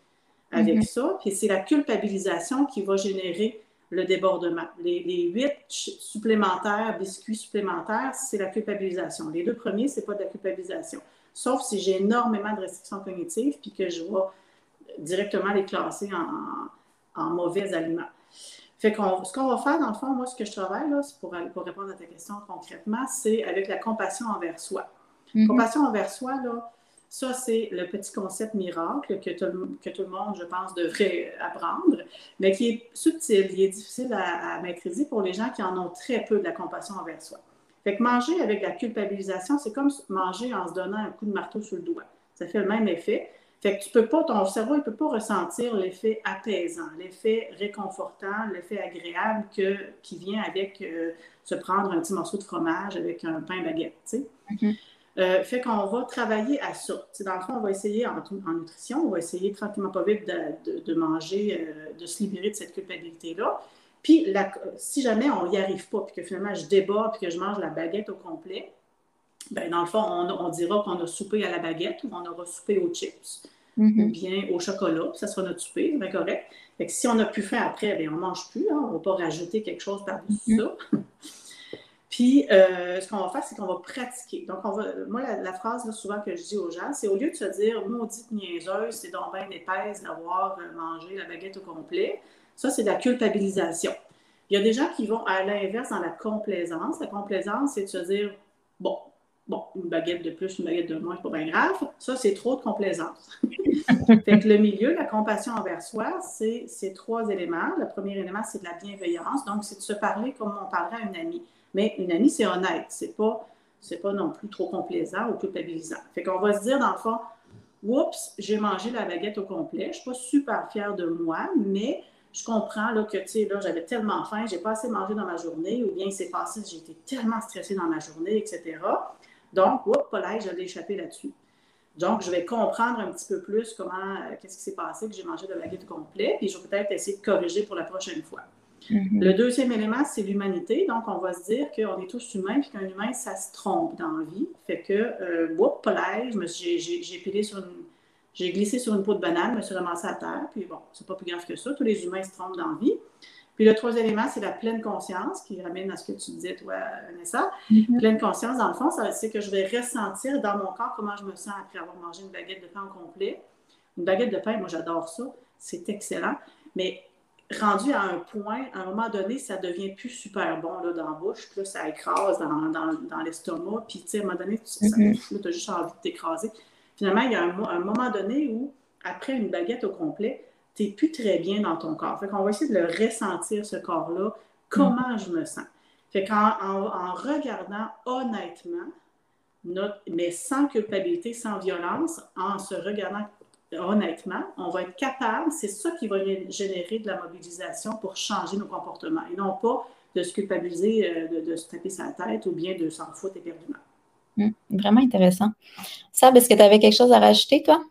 avec mhm. ça. Puis c'est la culpabilisation qui va générer le débordement. Les, huit supplémentaires, biscuits supplémentaires, c'est la culpabilisation. Les deux premiers, c'est pas de la culpabilisation. Sauf si j'ai énormément de restrictions cognitives puis que je vais directement les classer en, en mauvais aliments. Fait qu'on, ce qu'on va faire, dans le fond, moi, ce que je travaille, là, pour, pour répondre à ta question concrètement, c'est avec la compassion envers soi. Mhm. Compassion envers soi, là, ça, c'est le petit concept miracle que tout, que tout, le monde, je pense, devrait apprendre, mais qui est subtil, qui est difficile à, maîtriser pour les gens qui en ont très peu de la compassion envers soi. Fait que manger avec la culpabilisation, c'est comme manger en se donnant un coup de marteau sur le doigt. Ça fait le même effet. Fait que tu peux pas, ton cerveau, il peut pas ressentir l'effet apaisant, l'effet réconfortant, l'effet agréable que, qui vient avec euh, se prendre un petit morceau de fromage avec un pain baguette, tu sais. Euh, fait qu'on va travailler à ça. dans le fond, on va essayer en, nutrition, on va essayer tranquillement pas vite de, manger, euh, de se libérer de cette culpabilité-là. Puis, si jamais on n'y arrive pas, puis que finalement je débat, puis que je mange la baguette au complet, ben dans le fond, on, dira qu'on a soupé à la baguette ou on aura soupé aux chips mm-hmm. ou bien au chocolat, ça sera notre souper, bien correct. Fait que si on n'a plus faim après, bien, on ne mange plus, hein, on ne va pas rajouter quelque chose par-dessus mm-hmm. ça. [LAUGHS] Puis, euh, ce qu'on va faire, c'est qu'on va pratiquer. Donc, on va, moi, la, phrase souvent que je dis aux gens, c'est au lieu de se dire maudite niaiseuse, c'est donc bien épaisse d'avoir euh, mangé la baguette au complet, ça, c'est de la culpabilisation. Il y a des gens qui vont à l'inverse dans la complaisance. La complaisance, c'est de se dire bon, bon, une baguette de plus, une baguette de moins, c'est pas bien grave. Ça, c'est trop de complaisance. [LAUGHS] fait que le milieu, la compassion envers soi, c'est ces trois éléments. Le premier élément, c'est de la bienveillance. Donc, c'est de se parler comme on parlerait à une amie. Mais une amie, c'est honnête. C'est pas, c'est pas non plus trop complaisant ou culpabilisant. Fait qu'on va se dire, dans le fond, oups, j'ai mangé la baguette au complet. Je suis pas super fière de moi, mais je comprends là, que, tu sais, là, j'avais tellement faim, j'ai pas assez mangé dans ma journée, ou bien c'est passé, j'ai été tellement stressée dans ma journée, etc. Donc, oups, je l'ai échappé là-dessus. Donc, je vais comprendre un petit peu plus comment, euh, qu'est-ce qui s'est passé, que j'ai mangé de la baguette au complet, puis je vais peut-être essayer de corriger pour la prochaine fois. Mm-hmm. Le deuxième élément, c'est l'humanité. Donc, on va se dire qu'on est tous humains, puis qu'un humain, ça se trompe dans la vie. Fait que, euh, whoop, j'ai pilé sur une. J'ai glissé sur une peau de banane, je me suis ramassée à terre, puis bon, c'est pas plus grave que ça. Tous les humains se trompent dans la vie. Puis le troisième élément, c'est la pleine conscience, qui ramène à ce que tu disais, toi, Vanessa. Mm-hmm. Pleine conscience, dans le fond, c'est que je vais ressentir dans mon corps comment je me sens après avoir mangé une baguette de pain au complet. Une baguette de pain, moi, j'adore ça. C'est excellent. Mais rendu à un point, à un moment donné, ça devient plus super bon là, dans la bouche, puis là, ça écrase dans, dans, dans l'estomac, puis tu sais, à un moment donné, tu mm-hmm. as juste envie de t'écraser. Finalement, il y a un, un, moment donné où, après une baguette au complet, tu n'es plus très bien dans ton corps. Fait qu'on va essayer de le ressentir, ce corps-là, comment je me sens? Fait qu'en en, regardant honnêtement, notre, mais sans culpabilité, sans violence, en se regardant honnêtement, on va être capable, c'est ça qui va générer de la mobilisation pour changer nos comportements et non pas de se culpabiliser, euh, de, se taper sa tête ou bien de s'en foutre éperdument. Hum, vraiment intéressant. Sab, est-ce que tu avais quelque chose à rajouter, toi?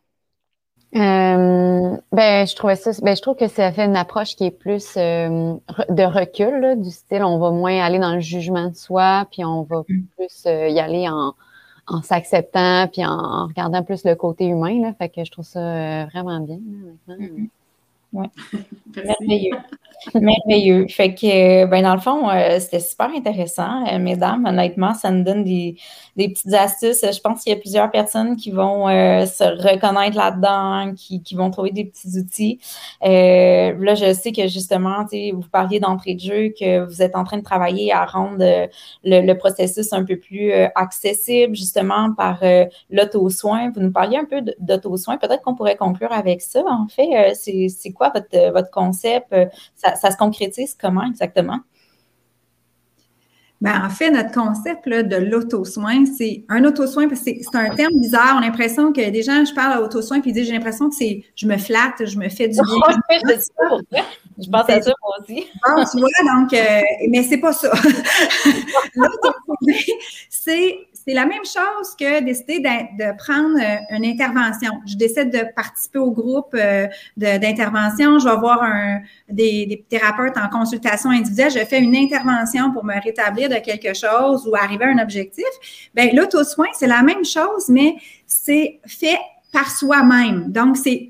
Euh, ben, je trouvais ça, ben, je trouve que ça fait une approche qui est plus euh, de recul, du style, on va moins aller dans le jugement de soi, puis on va hum. plus y aller en, en s'acceptant puis en, regardant plus le côté humain. Là, fait que je trouve ça euh, vraiment bien. Mm-hmm. Oui. [LAUGHS] Merveilleux. Merveilleux. Fait que, ben, dans le fond, euh, c'était super intéressant, euh, mesdames. Honnêtement, ça nous donne des, des petites astuces. Je pense qu'il y a plusieurs personnes qui vont euh, se reconnaître là-dedans, qui, qui, vont trouver des petits outils. là, je sais que justement, vous parliez d'entrée de jeu, que vous êtes en train de travailler à rendre le, le processus un peu plus accessible, justement, par l'auto-soin. Vous nous parliez un peu d'auto-soin. Peut-être qu'on pourrait conclure avec ça, en fait. C'est quoi votre, votre concept? ça, se concrétise comment exactement? Ben, en fait, notre concept de l'auto-soin, c'est un auto-soin, parce que c'est un terme bizarre. On a l'impression que des gens, je parle auto-soin, puis ils disent j'ai l'impression que c'est je me flatte, je me fais du [LAUGHS] bien. Je pense à ça moi aussi. tu vois, donc, euh, mais c'est pas ça. [LAUGHS] [LAUGHS] c'est c'est la même chose que décider de, prendre euh, une intervention. Je décide de participer au groupe euh, d'intervention. Je vais voir un, des, thérapeutes en consultation individuelle. Je fais une intervention pour me rétablir de quelque chose ou arriver à un objectif. Bien, l'auto-soin, c'est la même chose, mais c'est fait par soi-même. Donc, c'est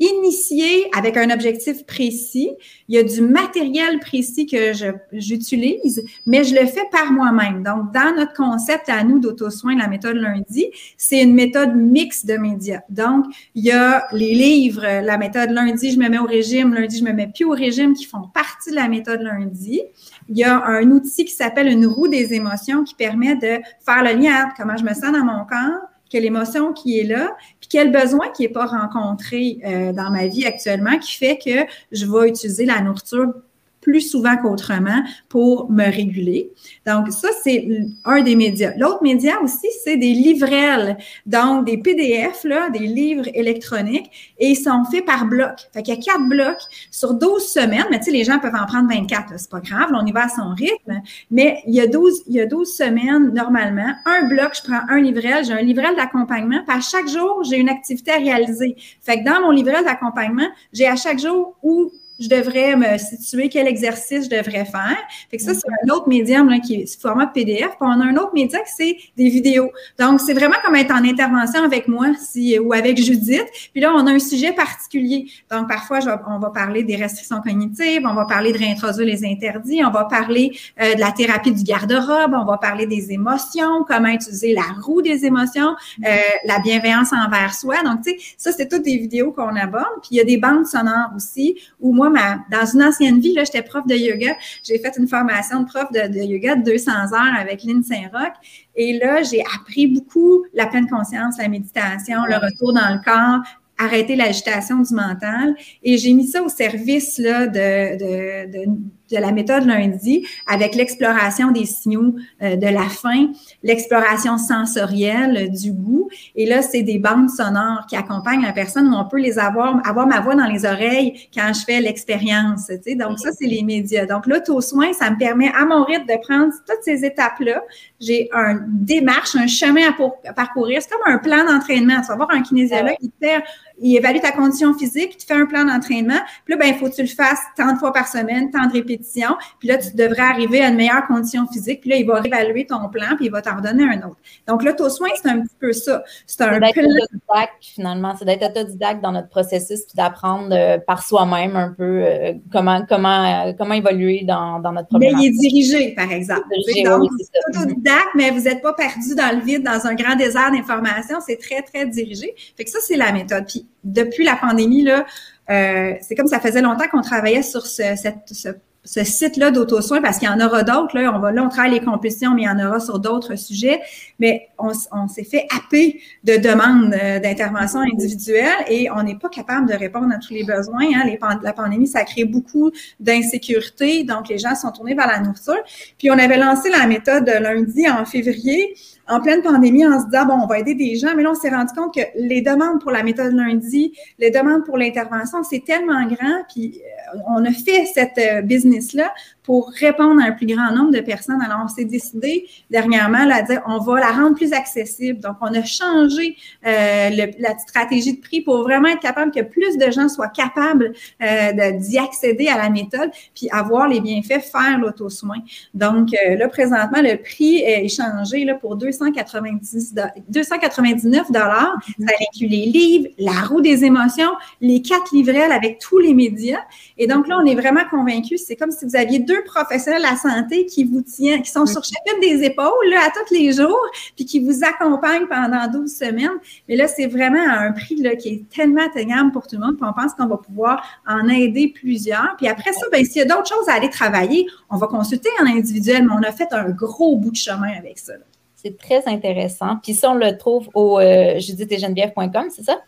initié avec un objectif précis. Il y a du matériel précis que j'utilise, mais je le fais par moi-même. Donc, dans notre concept à nous d'auto-soin, la méthode lundi, c'est une méthode mixte de médias. Donc, il y a les livres, la méthode lundi, je me mets au régime, lundi, je me mets plus au régime, qui font partie de la méthode lundi. Il y a un outil qui s'appelle une roue des émotions qui permet de faire le lien entre comment je me sens dans mon corps, quelle émotion qui est là, puis quel besoin qui n'est pas rencontré euh, dans ma vie actuellement qui fait que je vais utiliser la nourriture plus souvent qu'autrement pour me réguler. Donc, ça, c'est un des médias. L'autre média aussi, c'est des livrelles, donc des PDF, là, des livres électroniques, et ils sont faits par bloc. Fait qu'il y a quatre blocs sur 12 semaines, mais tu sais, les gens peuvent en prendre 24, c'est pas grave, on y va à son rythme, mais il y a 12, il y a 12 semaines, normalement, un bloc, je prends un livrel, j'ai un livrel d'accompagnement, puis à chaque jour, j'ai une activité à réaliser. Fait que dans mon livrel d'accompagnement, j'ai à chaque jour où je devrais me situer, quel exercice je devrais faire. Fait que ça, c'est un autre médium là, qui est sous format PDF. Puis on a un autre média qui c'est des vidéos. Donc, c'est vraiment comme être en intervention avec moi si, ou avec Judith. Puis là, on a un sujet particulier. Donc, parfois, on va parler des restrictions cognitives, on va parler de réintroduire les interdits, on va parler euh, de la thérapie du garde-robe, on va parler des émotions, comment utiliser la roue des émotions, euh, la bienveillance envers soi. Donc, tu sais, ça, c'est toutes des vidéos qu'on aborde. Puis, il y a des bandes sonores aussi où moi, ma, dans une ancienne vie, là, j'étais prof de yoga. J'ai fait une formation de prof de, de yoga de 200 heures avec Lynn Saint-Roch. Et là, j'ai appris beaucoup la pleine conscience, la méditation, le retour dans le corps, arrêter l'agitation du mental. Et j'ai mis ça au service là, de, de, de de la méthode lundi avec l'exploration des signaux euh, de la faim, l'exploration sensorielle du goût. Et là, c'est des bandes sonores qui accompagnent la personne où on peut les avoir, avoir ma voix dans les oreilles quand je fais l'expérience. Tu sais. Donc, ça, c'est les médias. Donc, l'auto-soin, ça me permet à mon rythme de prendre toutes ces étapes-là. J'ai un démarche, un chemin à, parcourir. C'est comme un plan d'entraînement. Tu vas voir un kinésiologue qui te fait il évalue ta condition physique, il te fait un plan d'entraînement. Puis là, ben, il faut que tu le fasses tant de fois par semaine, tant de répétitions puis là, tu devrais arriver à une meilleure condition physique. Puis là, il va réévaluer ton plan, puis il va t'en redonner un autre. Donc, l'auto-soin, c'est un petit peu ça. C'est un d'être autodidacte, finalement. C'est d'être autodidacte dans notre processus, puis d'apprendre euh, par soi-même un peu euh, comment, comment, euh, comment évoluer dans, dans notre problème. Mais il est dirigé, par exemple. Donc, c'est autodidacte, mais vous n'êtes pas perdu dans le vide, dans un grand désert d'informations. C'est très, très dirigé. Fait que ça, c'est la méthode. Puis, depuis la pandémie, là, c'est comme ça faisait longtemps qu'on travaillait sur ce, ce ce site-là d'auto-soin, parce qu'il y en aura d'autres. Là, on va là, on travaille les compulsions, mais il y en aura sur d'autres sujets. Mais on, s'est fait happer de demandes euh, d'intervention individuelle et on n'est pas capable de répondre à tous les besoins. Hein. La pandémie, ça crée beaucoup d'insécurité, donc les gens sont tournés vers la nourriture. Puis on avait lancé la méthode lundi en février en pleine pandémie en se disant, bon, on va aider des gens, mais là, on s'est rendu compte que les demandes pour la méthode lundi, les demandes pour l'intervention, c'est tellement grand, puis euh, on a fait cette euh, business-là pour répondre à un plus grand nombre de personnes. Alors, on s'est décidé dernièrement là, à dire on va la rendre plus accessible. Donc, on a changé euh, la stratégie de prix pour vraiment être capable que plus de gens soient capables euh, d'y accéder à la méthode, puis avoir les bienfaits, faire l'auto-soin. Donc, euh, là, présentement, le prix est changé là, pour 290, 299 dollars. Ça inclut les livres, la roue des émotions, les quatre livrets avec tous les médias. Et donc, là, on est vraiment convaincus. C'est comme si vous aviez deux professionnels de la santé qui vous tiennent, qui sont sur chacune des épaules là, à tous les jours, puis qui vous accompagnent pendant 12 semaines. Mais là, c'est vraiment à un prix là, qui est tellement atteignable pour tout le monde, puis on pense qu'on va pouvoir en aider plusieurs. Puis après ça, ben, s'il y a d'autres choses à aller travailler, on va consulter en individuel, mais on a fait un gros bout de chemin avec ça. C'est très intéressant. Puis ça, on le trouve au euh, judithetgeneviève.com, c'est ça?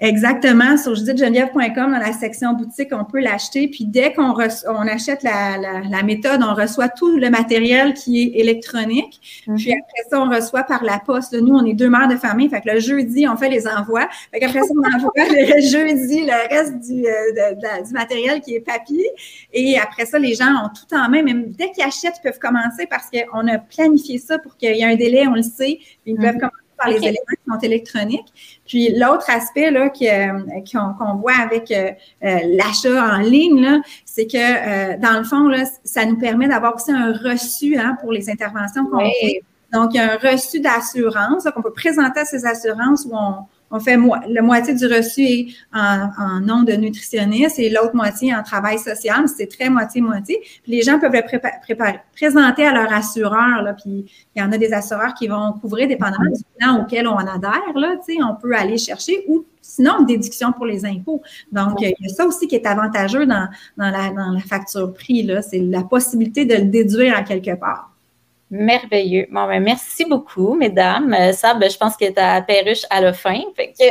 Exactement. Sur judithgeneviève.com, dans la section boutique, on peut l'acheter. Puis dès qu'on on achète la, la, méthode, on reçoit tout le matériel qui est électronique. Mm-hmm. Puis après ça, on reçoit par la poste. Nous, on est deux mères de famille. Fait que le jeudi, on fait les envois. Fait qu'après ça, on envoie le [LAUGHS] jeudi le reste du, euh, du matériel qui est papier. Et après ça, les gens ont tout en main. Même dès qu'ils achètent, ils peuvent commencer parce qu'on a planifié ça pour qu'il y ait un délai, on le sait. Puis ils peuvent mm-hmm. commencer par les éléments qui sont électroniques. Puis l'autre aspect là, qu'on, voit avec euh, euh, l'achat en ligne, c'est que euh, dans le fond, là, ça nous permet d'avoir aussi un reçu hein, pour les interventions qu'on fait. Donc, il y a un reçu d'assurance qu'on peut présenter à ces assurances où on, on fait la moitié du reçu en, en nom de nutritionniste et l'autre moitié en travail social. C'est très moitié-moitié. Les gens peuvent le préparer, présenter à leur assureur. Là, puis il y en a des assureurs qui vont couvrir, dépendamment du plan auquel on adhère. Là, on peut aller chercher ou sinon une déduction pour les impôts. Donc, il y a ça aussi qui est avantageux dans, dans, la, dans la facture prix. C'est la possibilité de le déduire à quelque part. Merveilleux. Bon, ben, merci beaucoup, mesdames. Euh, ça, ben, je pense que ta perruche à la fin. Fait que,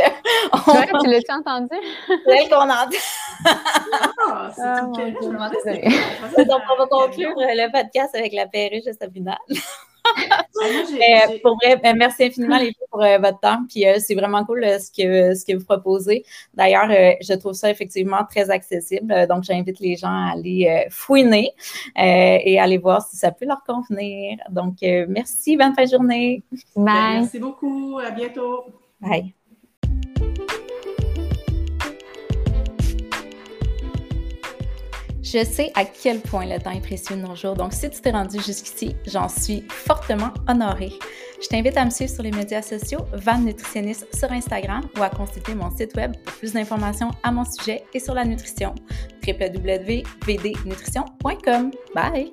[LAUGHS] on... tu l'as-tu entendu? [LAUGHS] Oui, qu'on entend. Ah, c'est ah, Donc, on va conclure le podcast avec la perruche de Sabrina. [LAUGHS] Ah, euh, pour vrai, ben, merci infiniment les filles pour euh, votre temps. Puis euh, c'est vraiment cool ce, que, ce que vous proposez. D'ailleurs, je trouve ça effectivement très accessible. donc, j'invite les gens à aller fouiner et aller voir si ça peut leur convenir. Donc, merci. Bonne fin de journée. Bye. Merci beaucoup. À bientôt. Bye. Je sais à quel point le temps est précieux de nos jours, donc si tu t'es rendu jusqu'ici, j'en suis fortement honorée. Je t'invite à me suivre sur les médias sociaux, Van Nutritionniste sur Instagram ou à consulter mon site web pour plus d'informations à mon sujet et sur la nutrition, www.vdnutrition.com. Bye!